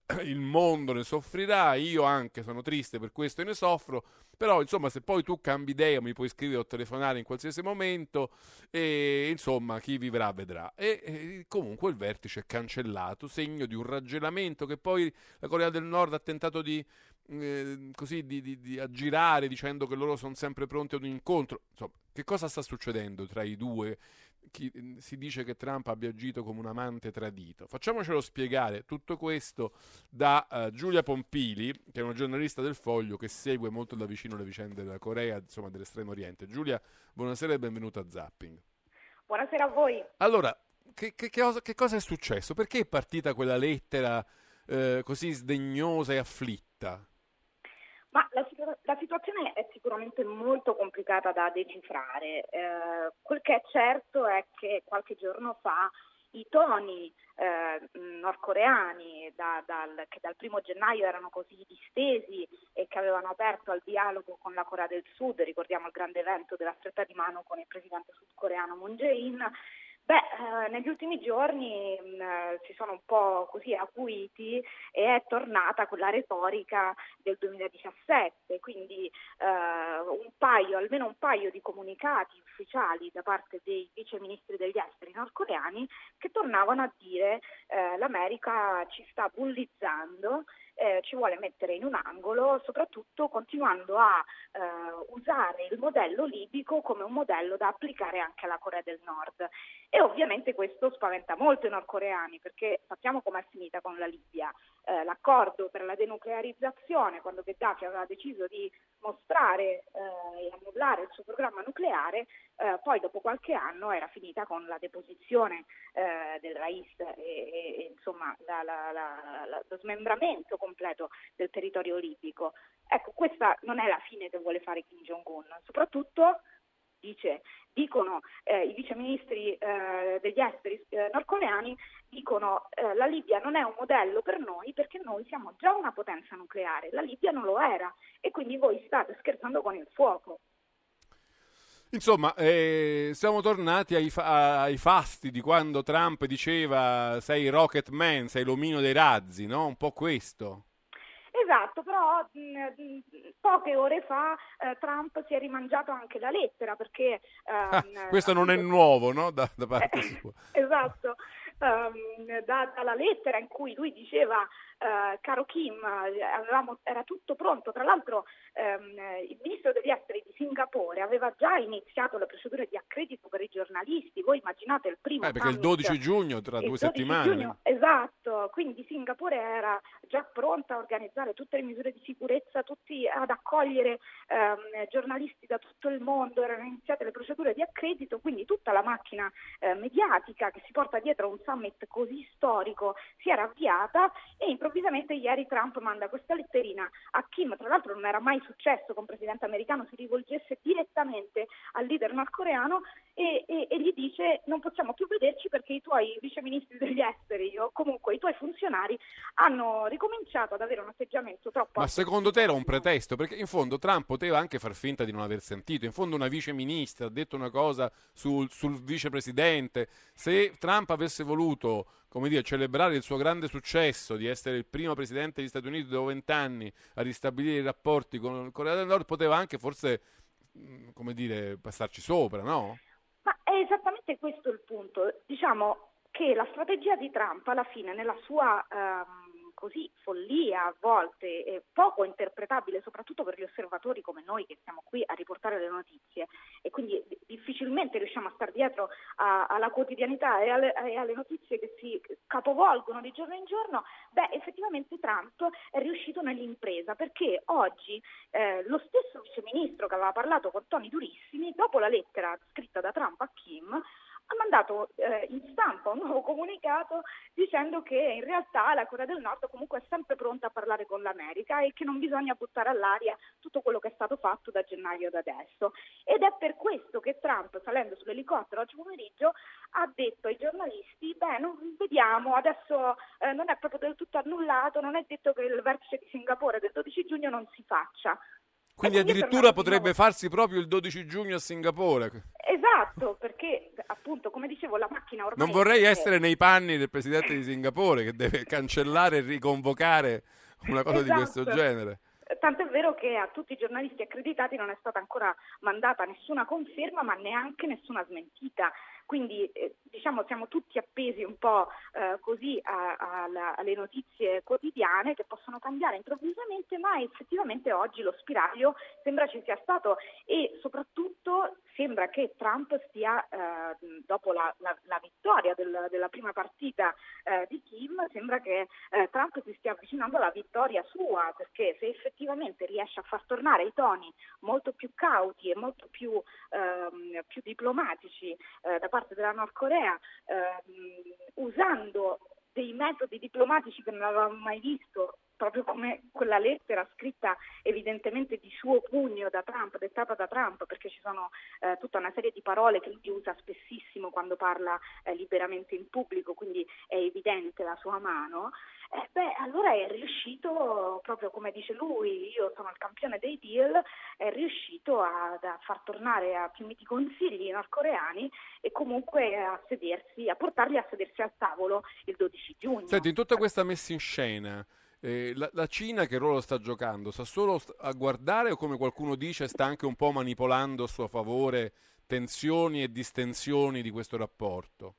il mondo ne soffrirà, io anche sono triste per questo e ne soffro, però insomma se poi tu cambi idea mi puoi scrivere o telefonare in qualsiasi momento e insomma chi vivrà vedrà. E, e comunque il vertice è cancellato, segno di un raggelamento che poi la Corea del Nord ha tentato di, eh, così, di, di, di aggirare dicendo che loro sono sempre pronti ad un incontro. Insomma, che cosa sta succedendo tra i due? Chi, si dice che Trump abbia agito come un amante tradito. Facciamocelo spiegare tutto questo da uh, Giulia Pompili, che è una giornalista del Foglio che segue molto da vicino le vicende della Corea, insomma dell'estremo oriente. Giulia, buonasera e benvenuta a Zapping. Buonasera a voi. Allora, che, che, che, cosa, che cosa, è successo? Perché è partita quella lettera eh, così sdegnosa e afflitta? Ma la, la, situazione è sicuramente molto complicata da decifrare. Eh, quel che è certo è che qualche giorno fa i toni eh, nordcoreani da, dal, che dal primo gennaio erano così distesi e che avevano aperto al dialogo con la Corea del Sud, ricordiamo il grande evento della stretta di mano con il presidente sudcoreano Moon Jae-in, Beh, eh, negli ultimi giorni mh, mm, si sono un po' così acuiti e è tornata quella retorica del 2017, quindi eh, un paio, almeno un paio di comunicati ufficiali da parte dei vice ministri degli esteri nordcoreani che tornavano a dire eh, l'America ci sta bullizzando eh, ci vuole mettere in un angolo, soprattutto continuando a eh, usare il modello libico come un modello da applicare anche alla Corea del Nord. E ovviamente questo spaventa molto i nordcoreani perché sappiamo com'è finita con la Libia. Eh, l'accordo per la denuclearizzazione, quando Gheddafi aveva deciso di mostrare eh, e annullare il suo programma nucleare, eh, poi dopo qualche anno era finita con la deposizione eh, del Rais e, e, e insomma la, la, la, lo smembramento completo del territorio libico. Ecco, questa non è la fine che vuole fare Kim Jong-un, soprattutto dice, dicono eh, i viceministri eh, degli esteri eh, nordcoreani, dicono eh, la Libia non è un modello per noi perché noi siamo già una potenza nucleare, la Libia non lo era e quindi voi state scherzando con il fuoco. Insomma, eh, siamo tornati ai, fa- ai, fasti di quando Trump diceva sei Rocket Man, sei l'omino dei razzi, no? Un po' questo. Esatto, però mh, poche ore fa eh, Trump si è rimangiato anche la lettera perché... Ehm, ah, questo non è nuovo, no? Da, da parte sua. esatto, um, da, dalla lettera in cui lui diceva Uh, caro Kim, avevamo, era tutto pronto. Tra l'altro um, il ministro degli esteri di Singapore aveva già iniziato le procedure di accredito per i giornalisti. Voi immaginate il primo... Eh, perché il 12 giugno, tra due settimane. Giugno, esatto, quindi Singapore era già pronta a organizzare tutte le misure di sicurezza, tutti ad accogliere um, giornalisti da tutto il mondo, erano iniziate le procedure di accredito, quindi tutta la macchina eh, mediatica che si porta dietro un summit così storico si era avviata e in improvvisamente ieri Trump manda questa letterina a Kim, tra l'altro non era mai successo che un presidente americano si rivolgesse direttamente al leader nordcoreano e, e, e, gli dice non possiamo più vederci perché i tuoi viceministri degli esteri o comunque i tuoi funzionari hanno ricominciato ad avere un atteggiamento troppo... Ma secondo te era un pretesto? Perché in fondo Trump poteva anche far finta di non aver sentito, in fondo una viceministra ha detto una cosa sul, sul vicepresidente, se Trump avesse voluto voluto come dire, celebrare il suo grande successo di essere il primo presidente degli Stati Uniti dopo vent'anni a ristabilire i rapporti con il Corea del Nord, poteva anche forse mh, come dire, passarci sopra, no? Ma è esattamente questo il punto. Diciamo che la strategia di Trump alla fine nella sua ehm, così follia a volte e poco interpretabile soprattutto per gli osservatori come noi che siamo qui a riportare le notizie. E quindi difficilmente riusciamo a star dietro a, alla quotidianità e alle, e alle, notizie che si capovolgono di giorno in giorno, beh effettivamente Trump è riuscito nell'impresa perché oggi eh, lo stesso viceministro che aveva parlato con toni durissimi, dopo la lettera scritta da Trump a Kim, ha mandato eh, in stampa un nuovo comunicato dicendo che in realtà la Corea del Nord comunque è sempre pronta a parlare con l'America e che non bisogna buttare all'aria tutto quello che è stato fatto da gennaio ad adesso. Ed è per questo che Trump, salendo sull'elicottero oggi pomeriggio, ha detto ai giornalisti, beh, non, vediamo, adesso eh, non è proprio del tutto annullato, non è detto che il vertice di Singapore del 12 giugno non si faccia. Quindi addirittura potrebbe farsi proprio il 12 giugno a Singapore. Esatto, perché appunto, come dicevo, la macchina ormai... Non vorrei essere nei panni del presidente di Singapore che deve cancellare e riconvocare una cosa esatto. di questo Esatto. genere. Tant'è vero che a tutti i giornalisti accreditati non è stata ancora mandata nessuna conferma, ma neanche nessuna smentita. Quindi eh, diciamo siamo tutti appesi un po' eh, così a, a, a, alle notizie quotidiane che possono cambiare improvvisamente, ma effettivamente oggi lo spiraglio sembra ci sia stato e soprattutto sembra che Trump stia, eh, dopo la, la, la vittoria del, della prima partita eh, di Kim, sembra che eh, Trump si stia avvicinando alla vittoria sua, perché se effettivamente riesce a far tornare i toni molto più cauti e molto più, ehm, più diplomatici eh, da parte della Nord Corea, ehm, usando dei metodi diplomatici che non avevamo mai visto, proprio come quella lettera scritta evidentemente di suo pugno da Trump, dettata da Trump, perché ci sono eh, tutta una serie di parole che lui usa spessissimo quando parla eh, liberamente in pubblico, quindi è evidente la sua mano. Eh, beh, allora è riuscito, proprio come dice lui, io sono il campione dei deal, è riuscito a, a far tornare a più miti consigli i nordcoreani e comunque a sedersi, a portarli a sedersi al tavolo il 12 giugno. Senti, in tutta questa messa in scena, eh, la, la, Cina che ruolo sta giocando? Sta solo a guardare o come qualcuno dice sta anche un po' manipolando a suo favore tensioni e distensioni di questo rapporto?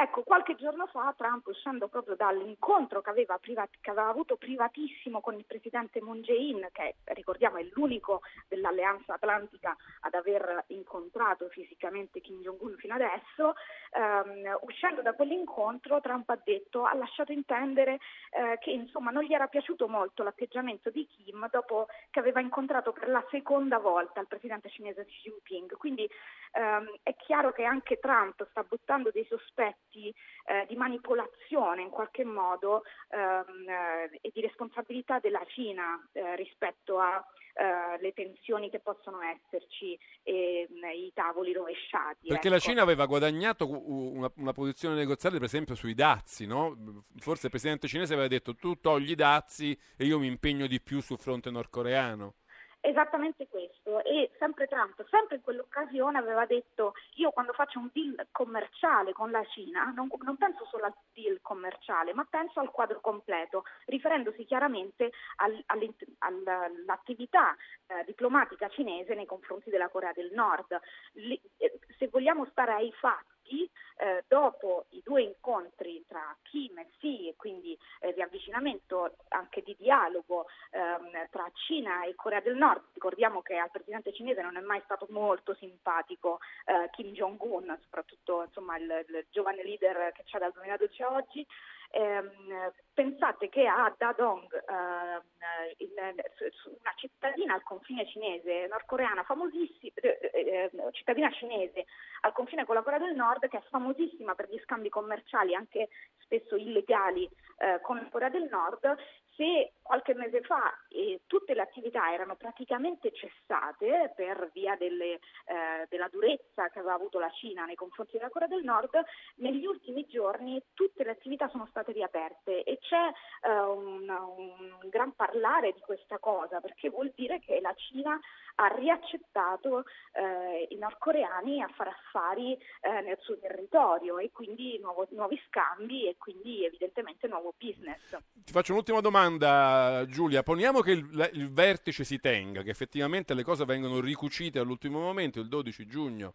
Ecco, qualche giorno fa Trump, uscendo proprio dall'incontro che aveva, privat- che aveva, avuto privatissimo con il presidente Moon Jae-in, che ricordiamo è l'unico dell'Alleanza Atlantica ad aver incontrato fisicamente Kim Jong-un fino adesso, ehm, uscendo da quell'incontro Trump ha detto, ha lasciato intendere eh, che insomma non gli era piaciuto molto l'atteggiamento di Kim dopo che aveva incontrato per la seconda volta il presidente cinese Xi Jinping. Quindi ehm, è chiaro che anche Trump sta buttando dei sospetti eh, di manipolazione in qualche modo ehm, eh, e di responsabilità della Cina eh, rispetto alle tensioni che possono esserci e i tavoli rovesciati. Perché ecco. la Cina aveva guadagnato una, una, posizione negoziale per esempio sui dazi, no? Forse il presidente cinese aveva detto tu togli i dazi e io mi impegno di più sul fronte nordcoreano. Esattamente questo e sempre Trump, sempre in quell'occasione aveva detto io quando faccio un deal commerciale con la Cina non, non penso solo al deal commerciale ma penso al quadro completo, riferendosi chiaramente al, all'attività eh, diplomatica cinese nei confronti della Corea del Nord. Li, eh, se vogliamo stare ai fatti, eh, dopo i due incontri tra Kim e Xi e quindi eh, riavvicinamento anche di dialogo ehm, tra Cina e Corea del Nord, ricordiamo che al presidente cinese non è mai stato molto simpatico eh, Kim Jong-un, soprattutto insomma, il, il giovane leader che c'è dal 2012 a oggi, ehm, pensate che a Dadong, eh, in, una cittadina al confine cinese, nordcoreana, famosissima, eh, eh, cittadina cinese al confine con la Corea del Nord, che è famosissima per gli scambi commerciali anche spesso illegali eh, con la Corea del Nord, se qualche mese fa eh, tutte le attività erano praticamente cessate per via delle, eh, della durezza che aveva avuto la Cina nei confronti della Corea del Nord, negli ultimi giorni tutte le attività sono state riaperte. E c'è eh, un, un, gran parlare di questa cosa perché vuol dire che la Cina ha riaccettato eh, i nordcoreani a fare affari eh, nel suo territorio e quindi nuovo, nuovi scambi e quindi evidentemente nuovo business. Ti faccio un'ultima domanda Giulia, poniamo che il, il vertice si tenga, che effettivamente le cose vengono ricucite all'ultimo momento, il 12 giugno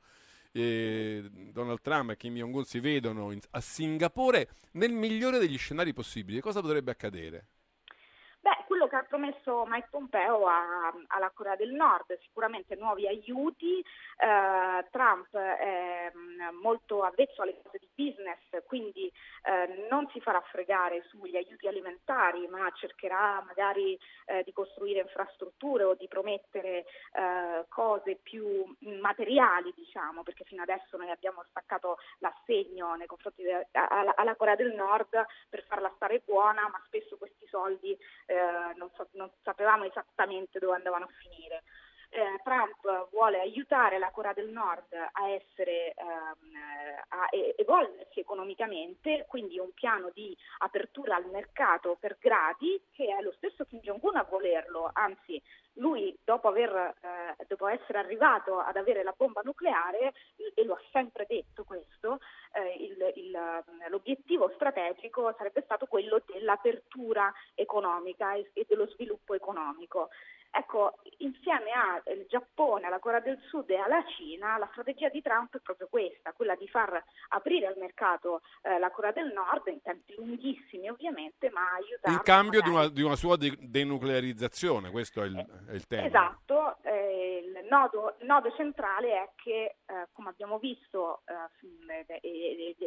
eh, Donald Trump e Kim Jong-un si vedono in, a Singapore, nel migliore degli scenari possibili, cosa potrebbe accadere? Che ha promesso Mike Pompeo a, alla Corea del Nord, sicuramente nuovi aiuti, eh, Trump è mm, molto avvezzo alle cose di business, quindi eh, non si farà fregare sugli aiuti alimentari, ma cercherà magari eh, di costruire infrastrutture o di promettere eh, cose più materiali, diciamo, perché fino adesso noi abbiamo staccato l'assegno nei confronti de- alla, alla Corea del Nord per farla stare buona, ma spesso questi soldi eh, non, so, non, sapevamo esattamente dove andavano a finire. Eh, Trump vuole aiutare la Corea del Nord a, essere, ehm, a evolversi economicamente, quindi un piano di apertura al mercato per gradi che è lo stesso Kim Jong-un a volerlo, anzi lui dopo, aver, eh, dopo, essere arrivato ad avere la bomba nucleare, e lo ha sempre detto questo, eh, il, il, l'obiettivo strategico sarebbe stato quello dell'apertura economica e, e dello sviluppo economico. Ecco, insieme al Giappone, alla Corea del Sud e alla Cina, la strategia di Trump è proprio questa, quella di far aprire al mercato eh, la Corea del Nord in tempi lunghissimi ovviamente, ma aiutare... Il cambio magari... di, una, di una, sua de- denuclearizzazione, questo è il, è il tema. Esatto, eh, il, nodo, il, nodo, centrale è che, eh, come abbiamo visto, eh,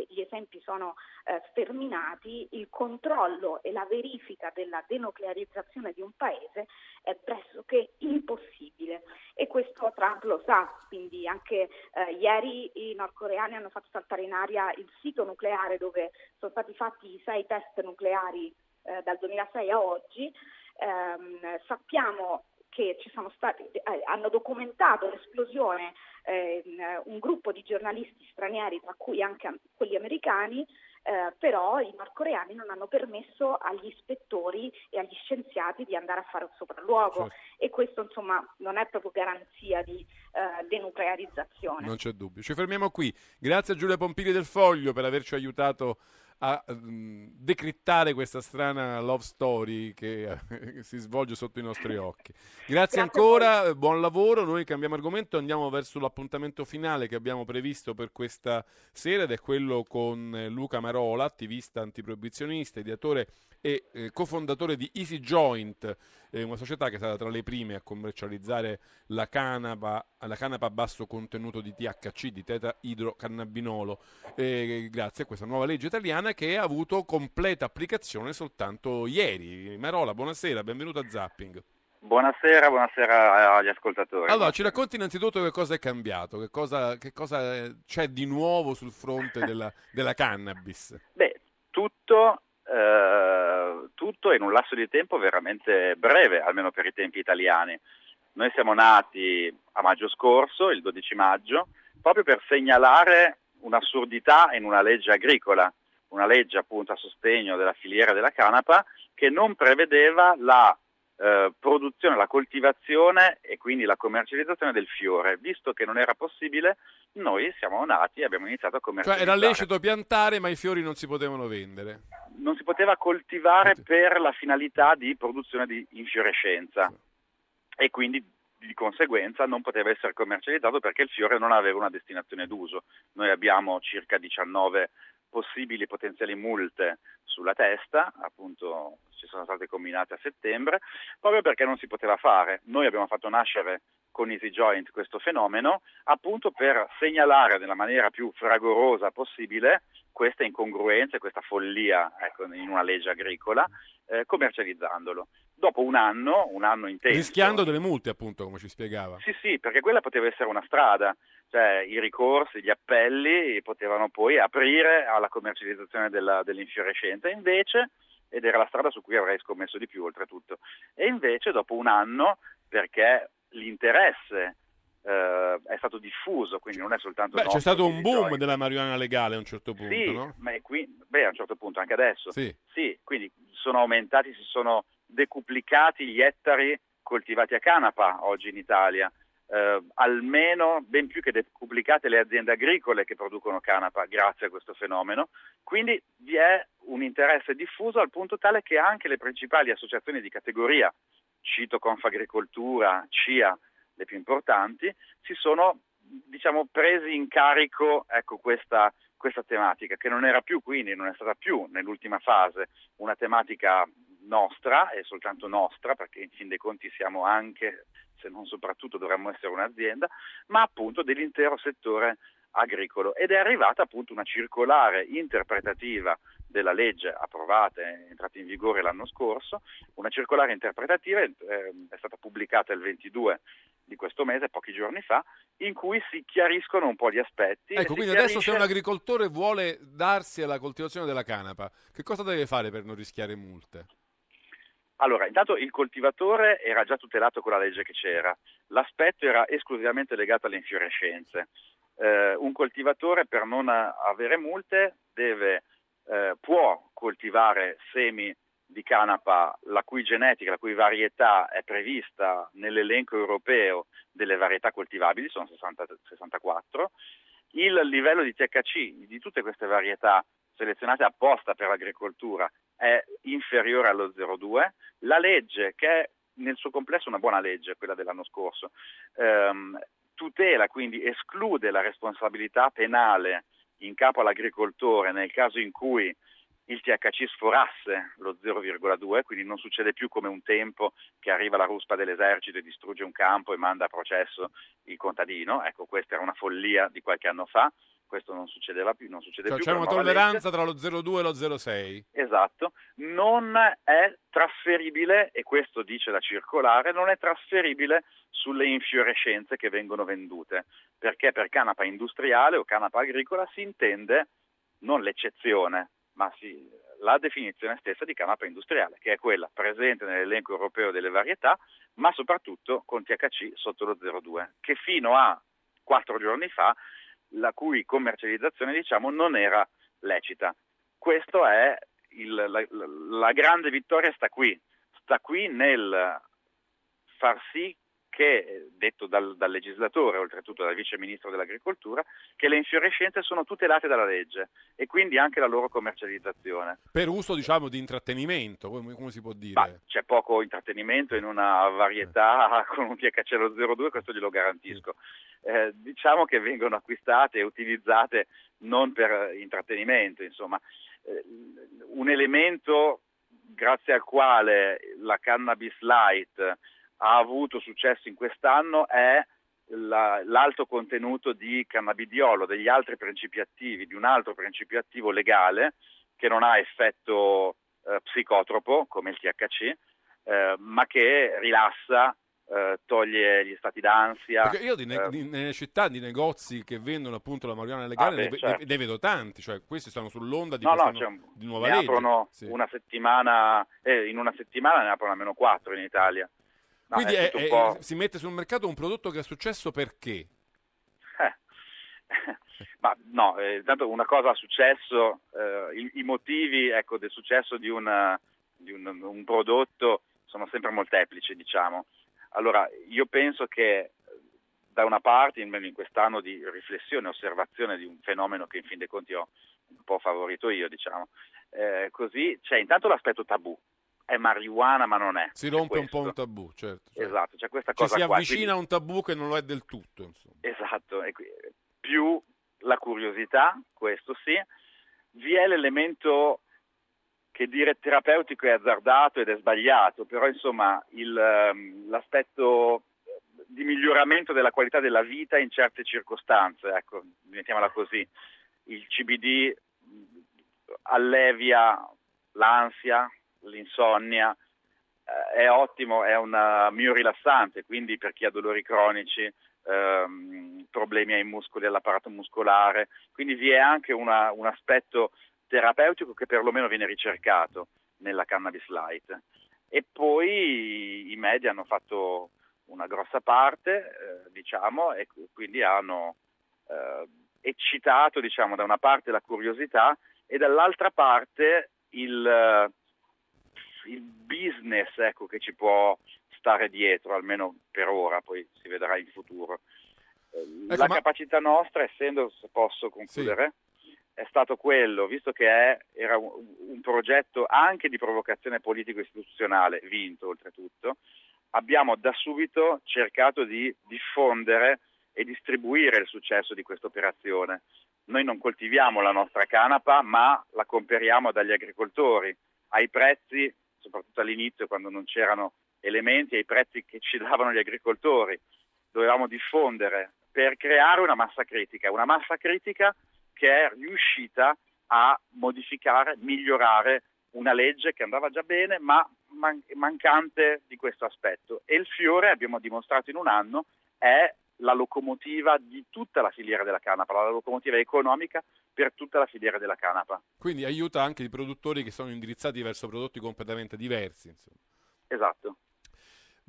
gli esempi sono eh, sterminati, il controllo e la verifica della denuclearizzazione di un paese è presso pressoché impossibile e questo Trump lo sa, quindi anche eh, ieri i nordcoreani hanno fatto saltare in aria il sito nucleare dove sono stati fatti i sei test nucleari eh, dal 2006 a oggi. Eh, sappiamo che ci sono stati, eh, hanno documentato l'esplosione eh, un gruppo di giornalisti stranieri, tra cui anche quelli americani, eh, però i nordcoreani non hanno permesso agli ispettori e agli scienziati di andare a fare un sopralluogo certo. e questo insomma non è proprio garanzia di eh, denuclearizzazione. Non c'è dubbio. Ci fermiamo qui. Grazie a Giulia Pompili del Foglio per averci aiutato a um, decrittare questa strana love story che, che si svolge sotto i nostri occhi. Grazie, Grazie ancora, buon lavoro. Noi cambiamo argomento, andiamo verso l'appuntamento finale che abbiamo previsto per questa sera ed è quello con eh, Luca Marola, attivista antiproibizionista, ideatore e eh, cofondatore di Easy Joint, eh, una società che è stata tra le prime a commercializzare la canapa, la canapa a basso contenuto di THC, di tetraidrocannabinolo, eh, grazie a questa nuova legge italiana che ha avuto completa applicazione soltanto ieri. Marola, buonasera, benvenuto a Zapping. Buonasera, buonasera agli ascoltatori. Allora, ci racconti innanzitutto che cosa è cambiato, che cosa, che cosa c'è di nuovo sul fronte della, della cannabis? Beh, tutto eh, tutto in un lasso di tempo veramente breve, almeno per i tempi italiani. Noi siamo nati a maggio scorso, il 12 maggio, proprio per segnalare un'assurdità in una legge agricola, una legge appunto a sostegno della filiera della canapa che non prevedeva la eh, produzione, la coltivazione e quindi la commercializzazione del fiore. Visto che non era possibile, noi siamo nati e abbiamo iniziato a commercializzare. Cioè era lecito piantare, ma i fiori non si potevano vendere. Non si poteva coltivare per la finalità di produzione di infiorescenza e quindi di conseguenza non poteva essere commercializzato perché il fiore non aveva una destinazione d'uso. Noi abbiamo circa 19 possibili potenziali multe sulla testa, appunto ci sono state combinate a settembre, proprio perché non si poteva fare. Noi abbiamo fatto nascere con Easy Joint questo fenomeno appunto per segnalare nella maniera più fragorosa possibile questa incongruenza, questa follia ecco, in una legge agricola, eh, commercializzandolo. Dopo un anno, un anno intero. Rischiando delle multe, appunto, come ci spiegava. Sì, sì, perché quella poteva essere una strada, cioè i ricorsi, gli appelli potevano poi aprire alla commercializzazione della, dell'infiorescenza. Invece, ed era la strada su cui avrei scommesso di più oltretutto, e invece dopo un anno, perché l'interesse eh, è stato diffuso, quindi non è soltanto... Beh, c'è stato un boom Detroit. della marijuana legale a un certo punto, Sì, no? qui, beh, a un certo punto, anche adesso. Sì. quindi sono aumentati, si sono decuplicati gli ettari coltivati a canapa oggi in Italia. Eh, almeno ben più che decuplicate le aziende agricole che producono canapa grazie a questo fenomeno. Quindi vi è un interesse diffuso al punto tale che anche le principali associazioni di categoria, cito Confagricoltura, CIA, le più importanti, si sono diciamo, presi in carico ecco, questa, questa tematica, che non era più quindi, non è stata più nell'ultima fase una tematica nostra e soltanto nostra, perché in fin dei conti siamo anche, se non soprattutto dovremmo essere un'azienda, ma appunto dell'intero settore agricolo. Ed è arrivata appunto una circolare interpretativa della legge approvata e entrata in vigore l'anno scorso, una circolare interpretativa eh, è stata pubblicata il 22 di questo mese, pochi giorni fa, in cui si chiariscono un po' gli aspetti. Ecco, quindi adesso se chiarisce- un agricoltore vuole darsi alla coltivazione della canapa, che cosa deve fare per non rischiare multe? Allora, intanto il coltivatore era già tutelato con la legge che c'era, l'aspetto era esclusivamente legato alle infiorescenze. Eh, un coltivatore per non avere multe deve, eh, può coltivare semi di canapa la cui genetica, la cui varietà è prevista nell'elenco europeo delle varietà coltivabili, sono 60 64. Il livello di THC di tutte queste varietà selezionate apposta per l'agricoltura è inferiore allo 0,2. La legge, che è nel suo complesso una buona legge, quella dell'anno scorso, ehm, tutela, quindi esclude la responsabilità penale in capo all'agricoltore nel caso in cui il THC sforasse lo 0,2, quindi non succede più come un tempo che arriva la ruspa dell'esercito e distrugge un campo e manda a processo il contadino. Ecco, questa era una follia di qualche anno fa, questo non succedeva più, non succede Cioè, più. c'è una tolleranza legge. tra lo 0,2 e lo 0,6? Esatto, non è trasferibile, e questo dice la circolare, non è trasferibile sulle infiorescenze che vengono vendute, perché per canapa industriale o canapa agricola si intende non l'eccezione, ma si- la definizione stessa di canapa industriale, che è quella presente nell'elenco europeo delle varietà, ma soprattutto con THC sotto lo 0,2, che fino a quattro giorni fa la cui commercializzazione diciamo non era lecita. Questo è il- la- la grande vittoria sta qui, sta qui nel far sì che, detto dal, dal legislatore, oltretutto dal vice ministro dell'agricoltura, che le infiorescenze sono tutelate dalla legge e quindi anche la loro commercializzazione. Per uso, diciamo, di intrattenimento, come, si può dire? Ma c'è poco intrattenimento in una varietà con un THC allo 0,2, questo glielo garantisco. Eh, diciamo che vengono acquistate e utilizzate non per intrattenimento, insomma, Eh, un elemento grazie al quale la cannabis light ha avuto successo in quest'anno è la- l'alto contenuto di cannabidiolo, degli altri principi attivi, di un altro principio attivo legale che non ha effetto eh, psicotropo come il THC, eh, ma che rilassa, eh, toglie gli stati d'ansia. Perché io di ne- eh, di- nelle città di negozi che vendono appunto la marijuana legale Ah, beh, ne, certo. ne- vedo tanti, cioè questi stanno sull'onda di no, no, un- di nuova ne legge. aprono Sì. una settimana, eh, in una settimana ne aprono almeno quattro in Italia. No, Quindi è è- è- si mette sul mercato un prodotto che è successo perché? Ma no, eh, intanto una cosa ha successo, eh, i, i motivi ecco, del successo di, una- di un, un prodotto sono sempre molteplici, diciamo. Allora, io penso che eh, da una parte, in, in quest'anno di riflessione e osservazione di un fenomeno che in fin dei conti ho un po' favorito io, diciamo, eh, così c'è intanto l'aspetto tabù. È marijuana ma non è. Si rompe un questo. po' un tabù, certo. certo. Esatto, c'è questa Ci cosa si avvicina quindi- a un tabù che non lo è del tutto. Insomma. Esatto, più la curiosità, questo sì, vi è l'elemento che dire terapeutico è azzardato ed è sbagliato, però insomma il, ehm, l'aspetto di miglioramento della qualità della vita in certe circostanze, ecco, mettiamola così, il CBD allevia l'ansia, l'insonnia, eh, è ottimo, è un miorilassante, quindi per chi ha dolori cronici, ehm, problemi ai muscoli, all'apparato muscolare, quindi vi è anche una- un aspetto terapeutico che perlomeno viene ricercato nella cannabis light. E poi i media hanno fatto una grossa parte, eh, diciamo, e quindi hanno eh, eccitato, diciamo, da una parte la curiosità e dall'altra parte il, il business ecco, che ci può stare dietro, almeno per ora, poi si vedrà in futuro. Ecco, la ma... capacità nostra, essendo, se posso concludere, sì. è stato quello, visto che è, era un, un progetto anche di provocazione politico-istituzionale, vinto oltretutto, abbiamo da subito cercato di diffondere e distribuire il successo di questa operazione. Noi non coltiviamo la nostra canapa, ma la comperiamo dagli agricoltori ai prezzi, soprattutto all'inizio quando non c'erano elementi, ai prezzi che ci davano gli agricoltori. Dovevamo diffondere per creare una massa critica, una massa critica che è riuscita a modificare, migliorare una legge che andava già bene, ma man- mancante di questo aspetto. E il fiore, abbiamo dimostrato in un anno, è la locomotiva di tutta la filiera della canapa, la locomotiva economica per tutta la filiera della canapa. Quindi aiuta anche i produttori che sono indirizzati verso prodotti completamente diversi. Insomma. Esatto.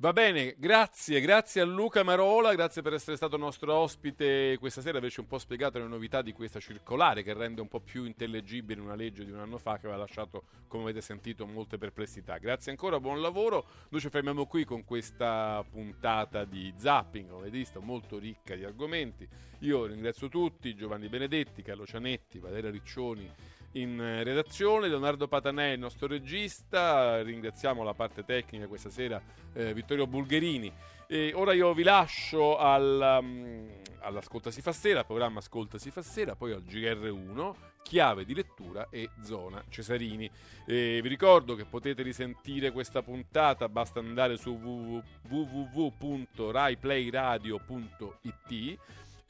Va bene, grazie, grazie a Luca Marola, grazie per essere stato nostro ospite questa sera, averci un po' spiegato le novità di questa circolare che rende un po' più intellegibile una legge di un anno fa che aveva lasciato, come avete sentito, molte perplessità. Grazie ancora, buon lavoro. Noi ci fermiamo qui con questa puntata di zapping, come visto, molto ricca di argomenti. Io ringrazio tutti, Giovanni Benedetti, Carlo Cianetti, Valeria Riccioni in redazione, Leonardo Patanè il nostro regista, ringraziamo la parte tecnica questa sera eh, Vittorio Bulgherini. E ora io vi lascio al, um, all'Ascolta si fa sera, programma Ascolta si fa sera, poi al GR1, chiave di lettura e zona Cesarini. E vi ricordo che potete risentire questa puntata, basta andare su www.raiplayradio.it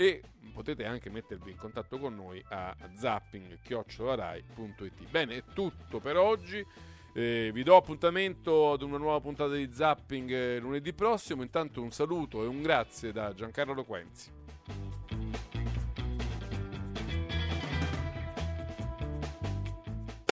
e potete anche mettervi in contatto con noi a zapping.it. Bene, è tutto per oggi. Eh, vi do appuntamento ad una nuova puntata di Zapping eh, lunedì prossimo. Intanto un saluto e un grazie da Giancarlo Loquenzi.